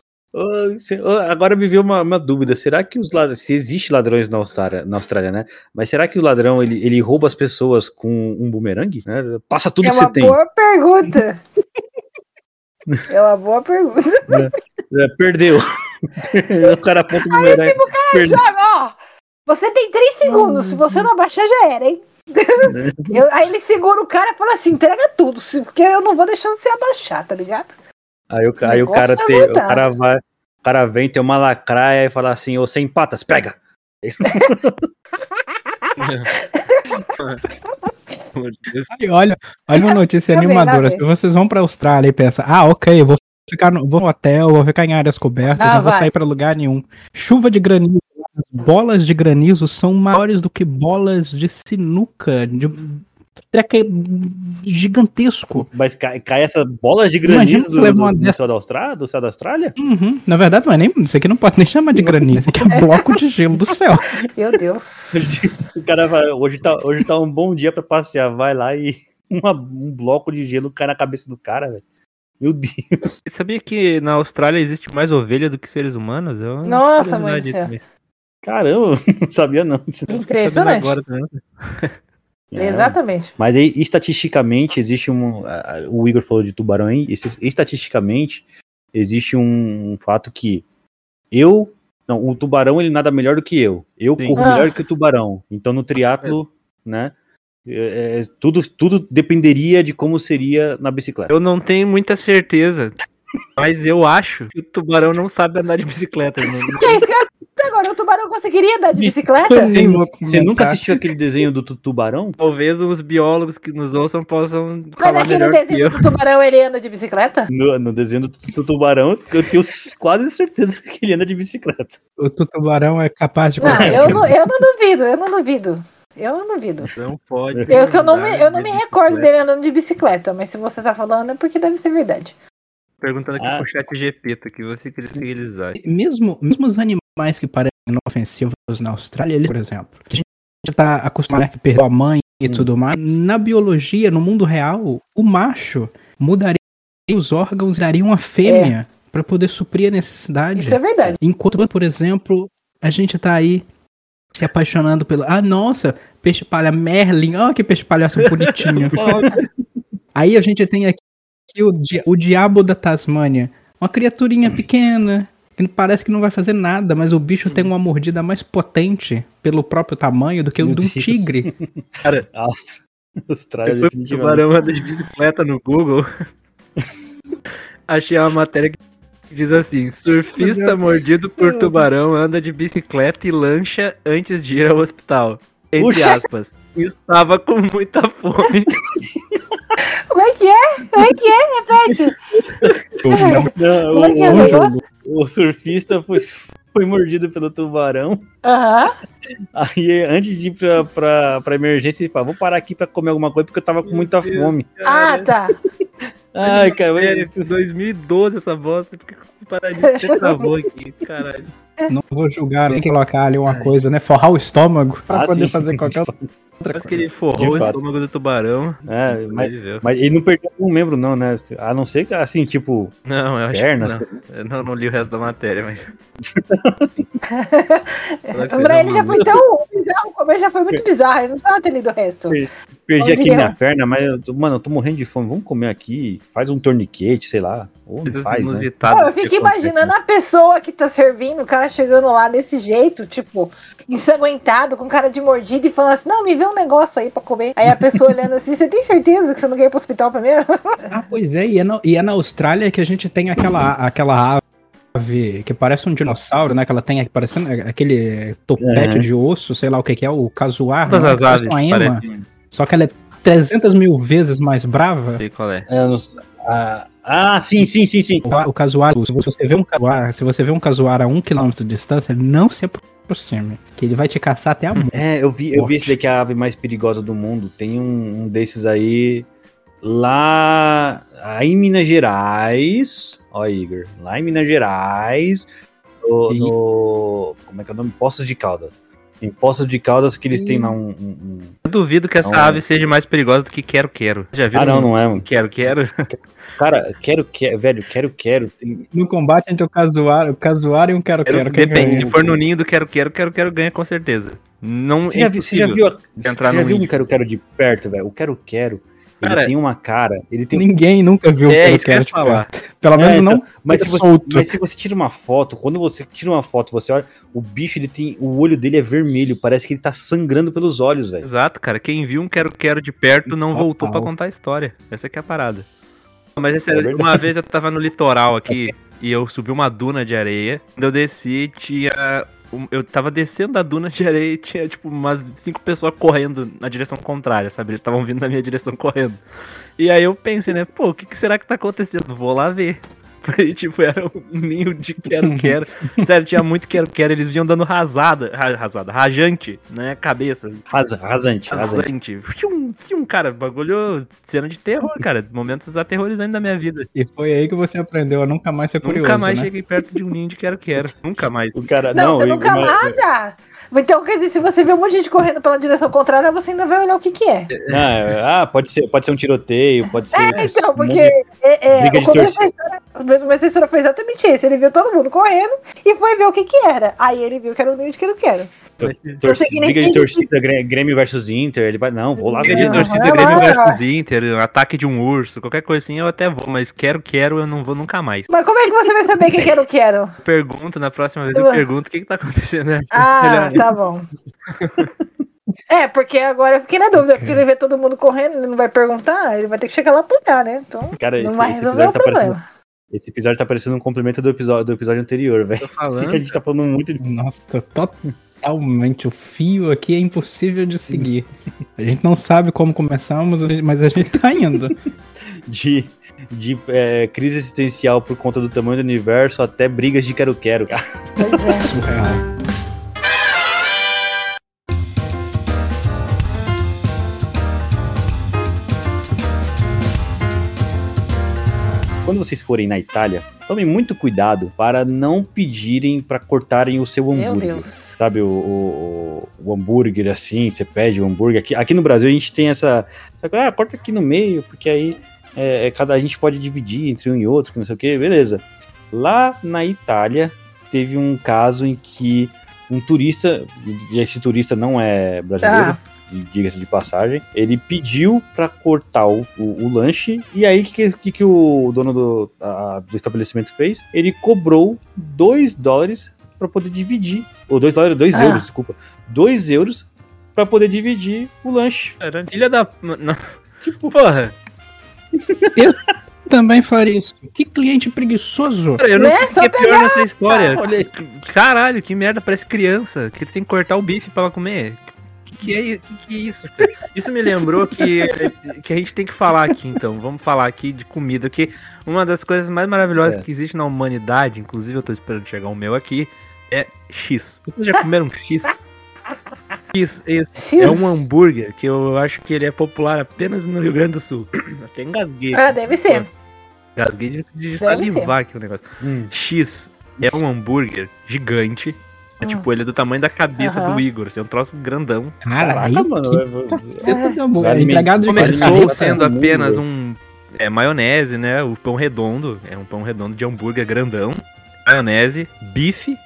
Agora me veio uma, uma dúvida. Será que os ladrões. Se existe ladrões na Austrália, na Austrália, né? Mas será que o ladrão ele, ele rouba as pessoas com um bumerangue? né? Passa tudo é que uma você tem. boa pergunta. É uma boa pergunta. É, perdeu. o cara aponta o bumerangue. tipo, perdeu. Joga, ó. Você tem três segundos. Se você não abaixar, já era, hein? Eu- aí ele segura o cara e fala assim: entrega tudo, porque eu não vou deixar você abaixar, tá ligado? Aí o, aí o cara é tem, o cara vai, o cara vem, tem uma lacraia e fala assim, ô sem patas, pega! E olha, olha uma notícia animadora. Se vocês vão pra Austrália e pensam, ah, ok, eu vou ficar no, vou no hotel, vou ficar em áreas cobertas, Ah, não vou vai. sair pra lugar nenhum. Chuva de granizo, as bolas de granizo são maiores do que bolas de sinuca, de treca gigantesco. Mas cai, cai essa bola de granizo do, do- céu da Austrália, do céu da Austrália? Uhum. Na verdade, não é nem, isso aqui não pode nem chamar de granizo, isso aqui é bloco de gelo do céu. Meu Deus. O cara vai, hoje tá, hoje tá um bom dia pra passear, vai lá e uma- um bloco de gelo cai na cabeça do cara, velho. Meu Deus. Você sabia que na Austrália existe mais ovelha do que seres humanos? É uma Nossa, mãe do céu. também. Caramba, não sabia não. Impressionante. agora também. É. Exatamente. Mas aí, estatisticamente, existe um. O Igor falou de tubarão aí. Estatisticamente, existe um, fato que eu. Não, o tubarão ele nada melhor do que eu. Eu Sim. corro Ah. melhor que o tubarão. Então no triatlo, né? é, é, tudo, tudo dependeria de como seria na bicicleta. Eu não tenho muita certeza, mas eu acho que o tubarão não sabe andar de bicicleta. Não, É isso que eu ia Agora o tubarão conseguiria andar de bicicleta? Sim, Você nunca assistiu aquele desenho do tu- tubarão? Talvez os biólogos que nos ouçam possam Mas falar naquele melhor que desenho do tubarão ele anda de bicicleta? No, no desenho do, tu- tu- tubarão, eu tenho quase certeza que ele anda de bicicleta. O tubarão é capaz de Não, eu não, eu não duvido, eu não duvido. Eu não duvido. Não pode. Eu, que eu não me, eu não me recordo dele andando de bicicleta, mas se você tá falando é porque deve ser verdade. Perguntando aqui Ah. pro chat GPT, que você queria se realizar. Mesmo, mesmo os animais que parecem inofensivos na Austrália, por exemplo, que a gente tá acostumado a perder a mãe e Hum. tudo mais, na biologia, no mundo real, o macho mudaria os órgãos e daria uma fêmea pra poder suprir a necessidade. Isso é verdade. Enquanto, por exemplo, a gente tá aí se apaixonando pelo. Ah, nossa, peixe palha Merlin. Olha que peixe palhaço bonitinho. aí a gente tem aqui o, di- o diabo da Tasmânia. Uma criaturinha pequena. Que parece que não vai fazer nada, mas o bicho tem uma mordida mais potente pelo próprio tamanho do que o Meu de um Deus. tigre. Cara, Austra- Austrália, eu fui tubarão de bicicleta no Google. Achei uma matéria que diz assim: surfista mordido por tubarão anda de bicicleta e lancha antes de ir ao hospital. Entre Puxa. aspas. Estava com muita fome. Como é que é? Como é que é? Repete. Não, Como é que é o o, o surfista foi, foi mordido pelo tubarão. Aham. Aí, antes de ir pra, pra, pra emergência, ele falou: Vou parar aqui pra comer alguma coisa porque eu tava com muita fome. Ah, tá. Ai, cara, É, mas- 2012 essa bosta. Por que o paradinho você travou aqui? Caralho. Não vou julgar, tem que colocar ali uma coisa, né? Forrar o estômago pra Ah, poder sim. fazer qualquer outra Parece que ele forrou o estômago do tubarão. É, mas, mas ele não perdeu um membro, não, né? A não ser que, assim, tipo, Não, eu acho Pernas. que não. Eu não, não li o resto da matéria, mas. Pra ele já foi tão bizarro, o começo já foi muito bizarro, ele não precisava ter lido o resto. perdi Onde aqui minha perna, mas, eu tô- mano, eu tô morrendo de fome. Vamos comer aqui, faz um torniquete, sei lá. Ou não Coisas faz, né? inusitadas. Pô, eu fico imaginando a pessoa que tá servindo, o cara chegando lá desse jeito, tipo, ensanguentado, com cara de mordida e falando assim: Não, me vê um negócio aí pra comer. Aí a pessoa olhando assim: Você tem certeza que você não quer ir pro hospital primeiro? Ah, pois é, e é, na, e é na Austrália que a gente tem aquela, aquela ave que parece um dinossauro, né? Que ela tem parecendo aquele topete Uhum. de osso, sei lá o que, que é, o casuar. Todas né? as aves ema, parecem. Só que ela é 300 mil vezes mais brava. Sei qual é. É, não sei. Ah, sim, sim, sim, sim. O, o casuar, se você vê um casuar, se você vê um casuar a um quilômetro de distância, não se aproxime, que ele vai te caçar até a morte. É, eu vi, eu vi esse daqui, a ave mais perigosa do mundo. Tem um, um desses aí lá, aí em Minas Gerais. Ó, Igor, lá em Minas Gerais, no, no- como é que é o nome? Poços de Caldas. Em Poços de Caldas que eles têm lá um. um- um- Eu duvido que essa Não. ave seja mais perigosa do que Quero Quero. Já viu? Ah, não, não é, mano. Quero Quero? Cara, quero, quero, velho, quero, quero. Tem- No combate entre o casuar, o casuar e um quero-quero. quem Depende, ganha? se for no ninho do Quero Quero, Quero Quero ganha com certeza. Não Você é já, viu, você já viu, a- entrar você já no viu um quero, quero de perto, velho? O quero, quero. Ele Cara, tem uma cara. Ele tem Ninguém nunca viu o É, ia de falar. perto. Pelo É, menos então, não Mas se, você, solto. mas se você tira uma foto, quando você tira uma foto, você olha, o bicho, ele tem. O olho dele é vermelho, parece que ele tá sangrando pelos olhos, velho. Exato, cara. Quem viu um Quero Quero de perto não Total. voltou pra contar a história. Essa que é a parada. Mas é É verdade. uma vez eu tava no litoral aqui e eu subi uma duna de areia. Quando eu desci, tinha. Eu tava descendo da duna de areia e tinha, tipo, umas cinco pessoas correndo na direção contrária, sabe? Eles estavam vindo na minha direção correndo. E aí eu pensei, né, pô, o que, que será que tá acontecendo? Vou lá ver. E, tipo, era um ninho de quero-quero. Sério, tinha muito quero-quero. Eles vinham dando rasada, ra- rasada, rajante, né? Cabeça, Rasa, rasante, rasante. Rasante. Fium, fium, cara, bagulho, cena de terror, cara. Momentos aterrorizantes da minha vida. E foi aí que você aprendeu a nunca mais ser curioso, Nunca mais né? cheguei perto de um ninho de quero-quero. Nunca mais. O cara, Não, não, você eu- nunca mais. Ah, Então, quer dizer, se você vê um monte de gente correndo pela direção contrária, você ainda vai olhar o que que é. Não, é- ah, pode ser, pode ser um tiroteio, pode ser. É, então, um porque é, é, o começo da história, o começo da história foi exatamente esse. Ele viu todo mundo correndo e foi ver o que que era. Aí ele viu que era o ninho de quero-quero. Briga de torcida, Grê- Grêmio versus Inter. Ele vai, não, vou lá ver. de torcida Grêmio versus Inter, ataque de um urso, qualquer coisa assim eu até vou, mas quero-quero eu não vou nunca mais. Mas como é que você vai saber que que era o quero? Pergunto, na próxima vez eu Ué. pergunto o que que tá acontecendo. Ah, tá bom. É, porque agora eu fiquei na dúvida, porque ele vê todo mundo correndo, ele não vai perguntar, ele vai ter que chegar lá pra olhar, né? Então, Cara, não esse, vai resolver episódio o tá parecendo, problema. Esse episódio tá parecendo um complemento do episódio, do episódio anterior, velho. Tô Porque falando. a gente tá falando muito de. Nossa, totalmente. O fio aqui é impossível de seguir. A gente não sabe como começamos, mas a gente tá indo. de, de é, crise existencial por conta do tamanho do universo até brigas de quero-quero, cara. Pois é. Surreal. Quando vocês forem na Itália, tomem muito cuidado para não pedirem para cortarem o seu Meu hambúrguer. Deus. Sabe, o, o, o hambúrguer assim, você pede o hambúrguer. Aqui, aqui no Brasil a gente tem essa. Ah, corta aqui no meio, porque aí é, é, cada a gente pode dividir entre um e outro, que não sei o que, beleza. Lá na Itália, teve um caso em que um turista, e esse turista não é brasileiro, Ah. Diga-se de passagem, ele pediu para cortar o, o- o lanche, e aí o que, que, que o dono do, a- do estabelecimento fez? Ele cobrou 2 dólares para poder dividir, ou 2 dólares, 2 Ah. euros, desculpa, 2 euros para poder dividir o lanche. Filha da. Não. Tipo, porra. Também faria isso. Que cliente preguiçoso. Cara, eu não Né? sei o que é pior nessa história. Caralho, que merda, parece criança. Que tem que cortar o bife pra ela comer. Que que é, que que é isso? cara? Isso me lembrou que, que a gente tem que falar aqui, então. Vamos falar aqui de comida, que uma das coisas mais maravilhosas É. que existe na humanidade, inclusive eu tô esperando chegar o meu aqui, é X. Vocês já comeram X? X, esse X. é um hambúrguer que eu acho que ele é popular apenas no Rio Grande do Sul. Até engasguei. Ah, deve ser. Engasguei de, de salivar aqui o negócio. Hum. X é um hambúrguer gigante. É tipo, ele é do tamanho da cabeça Aham. do Igor. Assim, é um troço grandão. Caralho, Caraca, mano. que É entregado alimentar- Começou sendo apenas um é, maionese, né? O pão redondo. É um pão redondo de hambúrguer grandão. Maionese, bife,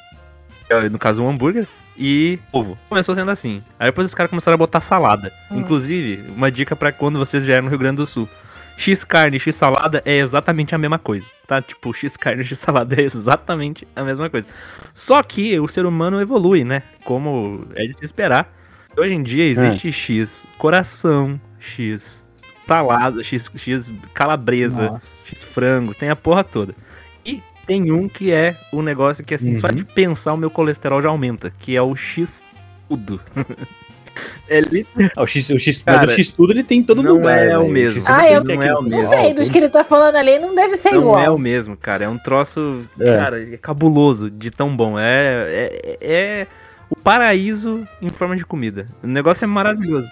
é, no caso um hambúrguer, e ovo. Começou sendo assim. Aí depois os caras começaram a botar salada. Hum. Inclusive, uma dica pra quando vocês vierem no Rio Grande do Sul. X carne, X salada é exatamente a mesma coisa, tá? Tipo, X carne, X salada é exatamente a mesma coisa. Só que o ser humano evolui, né? Como é de se esperar. Hoje em dia existe X coração, X salada, X, X calabresa, Nossa. X frango, tem a porra toda. E tem um que é um negócio que, assim, só Uhum. de pensar o meu colesterol já aumenta, que é o X tudo. é Ah, o X, o X, Cara, mas o X tudo ele tem em todo não lugar. é o mesmo. Ah, tudo eu- tem não é o aquele Não mesmo. sei, dos que ele tá falando ali não deve ser não igual. é o mesmo, cara. É um troço, É. cara, é cabuloso de tão bom. É, é, é o paraíso em forma de comida. O negócio é maravilhoso.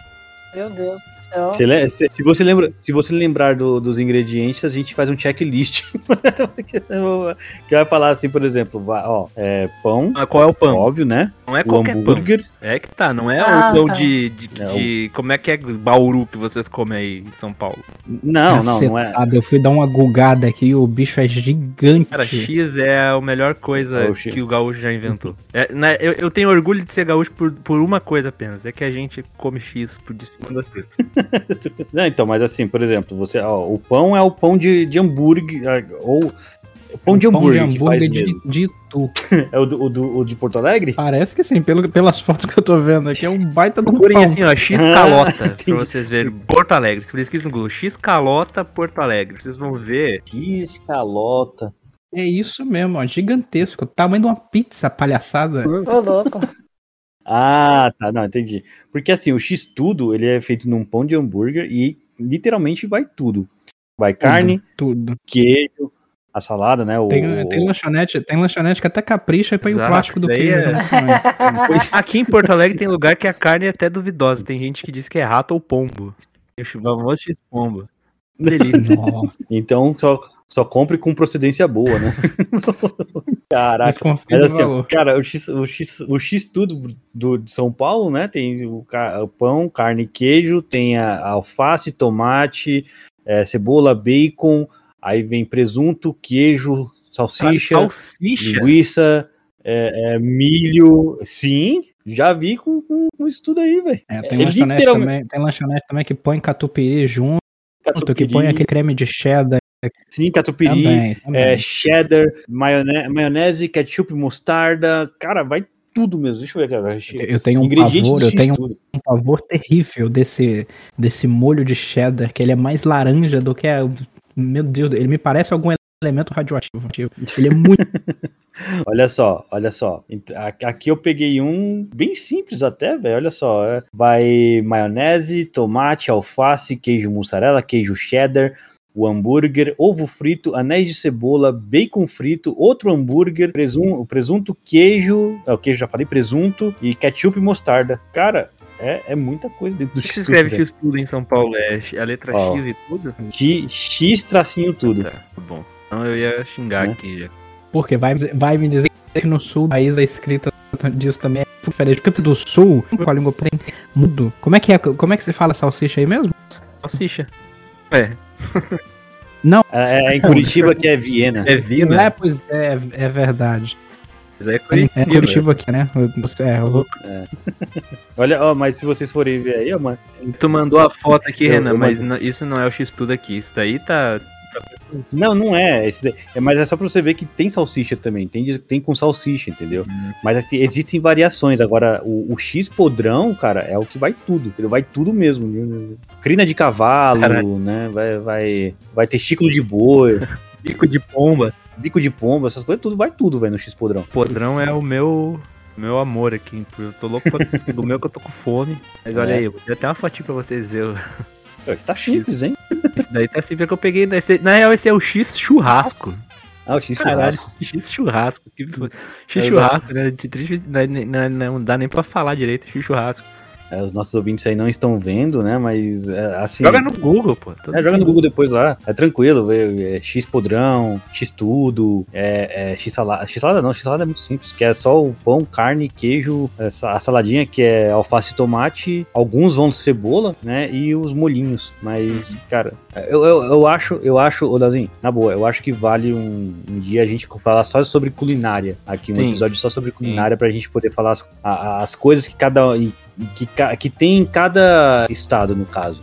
Meu Deus céu. Se, se- se você lembra, se você lembrar do- dos ingredientes, a gente faz um checklist. que vai falar assim, por exemplo, ó, é, pão, Ah, qual é o pão? óbvio, né? Não é O qualquer pão. hambúrguer. É que tá, não é Ah, o pão tá. de, de, É o- de- Como é que é Bauru que vocês comem aí em São Paulo? Não, não, não é. Eu fui dar uma gulgada aqui e o bicho é gigante. Cara, X é a melhor coisa É que o gaúcho já inventou. É, né, eu, eu tenho orgulho de ser gaúcho por, por uma coisa apenas: é que a gente come X por de segunda a sexta. Não, então, mas assim, por exemplo, você, ó, o pão é o pão de, de hambúrguer, ah, ou o pão de hambúrguer, que faz de, mesmo. de Itu. É o do, o do- o de Porto Alegre? Parece que sim, pelo, pelas fotos que eu tô vendo aqui, é um baita do Procurem pão. assim, ó, X calota, entendi. pra vocês verem. Porto Alegre, se pesquisem no Google, X calota Porto Alegre, vocês vão ver. Que escalota. É isso mesmo, ó, gigantesco. Tamanho de uma pizza palhaçada. Ô, louco. Ah, tá, não, entendi. Porque assim, o X tudo, ele é feito num pão de hambúrguer e literalmente vai tudo. Vai carne, Tudo. queijo, a salada, né? O, Tem, tem lanchonete, tem lanchonete que até capricha e põe o plástico do queijo é- junto também. Aqui em Porto Alegre tem lugar que a carne é até duvidosa. Tem gente que diz que é rato ou pombo. O famoso X pombo. Delícia. Nossa, Então só, só compre com procedência boa, né? Caraca. desconfio Mas assim, ó, cara, o X, o, X, o X tudo do, de São Paulo, né? Tem o, o pão, carne e queijo, tem a, a alface, tomate, é, cebola, bacon, aí vem presunto, queijo, salsicha, Salsicha. linguiça, é, é, milho. Sim, já vi com, com, com isso tudo aí, velho. É, tem, é lanchonete literalmente- também, tem lanchonete também que põe catupiry junto, que Catupiry, põe aquele creme de cheddar Sim, catupiry, também. também. é, cheddar, maionese, maionese, ketchup, mostarda. Cara, vai tudo mesmo. Deixa eu ver, cara. eu tenho um pavor, eu tenho tudo. um pavor terrível desse, desse molho de cheddar, que ele é mais laranja do que a, meu Deus, ele me parece algum elemento radioativo. Ele é muito. Olha só, olha só. Aqui eu peguei um bem simples até, velho. Olha só. é. Vai maionese, tomate, alface, queijo mussarela, queijo cheddar, o hambúrguer, ovo frito, anéis de cebola, bacon frito, outro hambúrguer, presunto, presunto queijo, é, o queijo já falei, presunto e ketchup e mostarda. Cara, é, é muita coisa dentro do O que se X escreve X tudo em São Paulo? É a letra Ó. X e tudo? X, X tracinho tudo. Tá, tá bom. Então eu ia xingar Né? aqui já. Porque vai, vai me dizer que no sul do país a escrita disso também é diferente. Porque do sul, com a língua mudo. Como é que é? Como é que você fala salsicha aí mesmo? Salsicha. É, É, é em Curitiba que é Viena. é Vina. É, pois é, é verdade. Mas é É, Curitiba. é Curitiba aqui, né? Você- É, eu vou- Olha, ó, mas se vocês forem ver aí, ó, mano. Tu mandou a foto aqui, Eu- Renan, eu mas não- isso não é o X tudo aqui. Isso daí tá. Não, não é. Esse é. Mas é só pra você ver que tem salsicha também. Tem, tem com salsicha, entendeu? Mas assim, existem variações. Agora, o, o X podrão, cara, é o que vai tudo. Entendeu? Vai tudo mesmo. Crina de cavalo, Caralho. né? Vai, vai, vai testículo de boi, Bico de pomba. bico de pomba, essas coisas, tudo vai tudo, velho, no X podrão. Podrão é o meu. Meu amor aqui. Eu tô louco pra... do meu que eu tô com fome. Mas olha É. aí, eu vou até uma fotinha pra vocês verem. Pô, Isso tá simples, hein? Isso daí tá assim que eu peguei. Esse- na real, esse é o X churrasco. Ah, o X Caralho, churrasco. X churrasco. Que... X churrasco, né? De triste, não, não- não dá nem pra falar direito. X churrasco. É, os nossos ouvintes aí não estão vendo, né? Mas é, assim. Joga no Google, pô. Todo É, joga no Google depois lá. É tranquilo, vê, é X podrão, X tudo, é, é X salada. X salada não, X salada é muito simples, que é só o pão, carne, queijo, essa, a saladinha que é alface e tomate, alguns vão de cebola, né? E os molhinhos. Mas, cara, eu, eu, eu acho, eu acho, ô Dazinho, na boa, eu acho que vale um, um dia a gente falar só sobre culinária aqui, um Sim. episódio só sobre culinária pra gente poder falar as, as coisas que cada. Que, que tem em cada estado, no caso.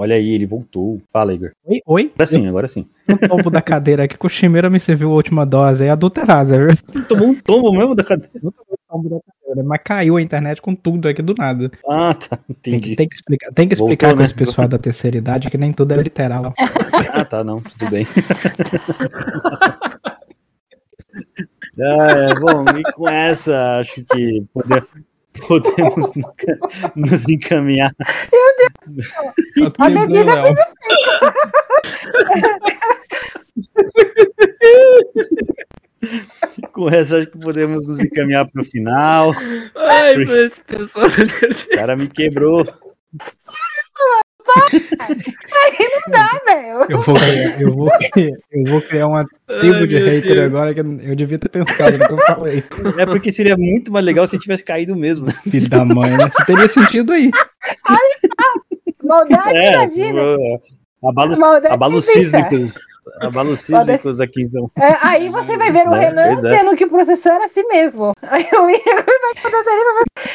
Olha aí, ele voltou. Fala, Igor. Oi? Oi? Agora sim, agora sim. Eu topo da cadeira aqui que o Chimeira me serviu a última dose. É adulterada, viu? Você tomou um tombo mesmo da cadeira? Tombo da cadeira, Mas caiu a internet com tudo aqui do nada. Ah, tá. Tem que, Entendi. tem que explicar, tem que Voltou, explicar com né? esse pessoal da terceira idade que nem tudo é literal. Ah, tá, não. Tudo bem. ah, é, bom, e com essa, acho que pode- podemos nos encaminhar. Eu tô A bebida Léo. Com essa, acho que podemos nos encaminhar para o final. Ai, mas esse pessoal. O cara me quebrou. Ah, velho. Eu vou, criar, eu, vou, criar- eu vou criar uma tribo de hater Deus. agora que eu devia ter pensado no que eu falei. É porque seria muito mais legal se tivesse caído mesmo. Filho da mãe, né? Você teria sentido aí. Maldade, É, imagina. É, abalos, abalos sísmicos. Abalos sísmicos aqui em São É, aí você vai ver o É, Renan pois é. tendo que processar a si mesmo. Aí o Igor vai contar dele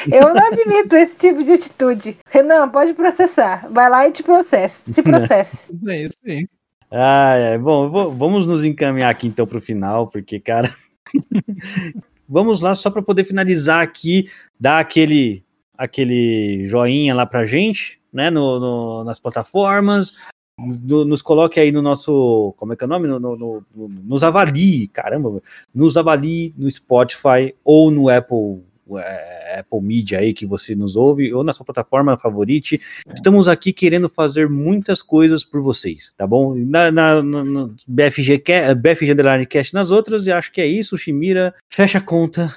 pra Eu não admito esse tipo de atitude. Renan, pode processar. Vai lá e te processe. Se processe. É isso aí. Ah, é. Bom, vou- vamos nos encaminhar aqui então para o final, porque, cara. vamos lá, só para poder finalizar aqui, dar aquele, aquele joinha lá pra gente, né, no, no- nas plataformas. No- nos coloque aí no nosso. Como é que é o nome? No, no- no- no- nos avalie, caramba, nos avalie no Spotify ou no Apple. é, Apple Media aí que você nos ouve, ou na sua plataforma favorite. Estamos aqui querendo fazer muitas coisas por vocês, tá bom? Na, na, na- BFG, BFG Underline Cast nas outras, e acho que é isso, Shimira. Fecha a conta,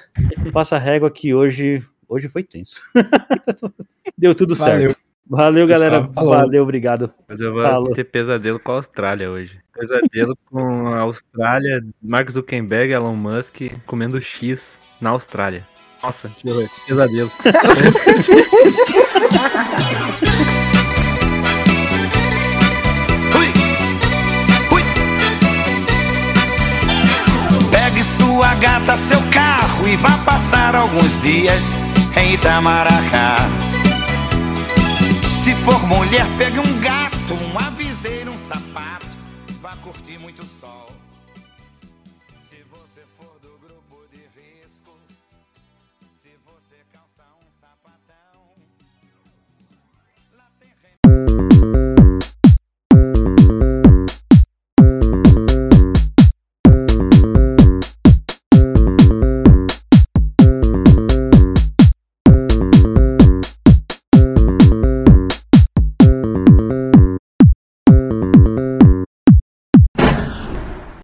passa a régua que hoje, hoje foi tenso. Deu tudo Valeu. certo. Valeu, galera. Falou. Valeu, obrigado. Mas eu vou Falou. ter pesadelo com a Austrália hoje. Pesadelo com a Austrália, Mark Zuckerberg, Elon Musk comendo X na Austrália. Nossa, que pesadelo. Pegue sua gata, seu carro e vá passar alguns dias em Itamaracá. For mulher, pegue um gato, um aviseiro, um sapato,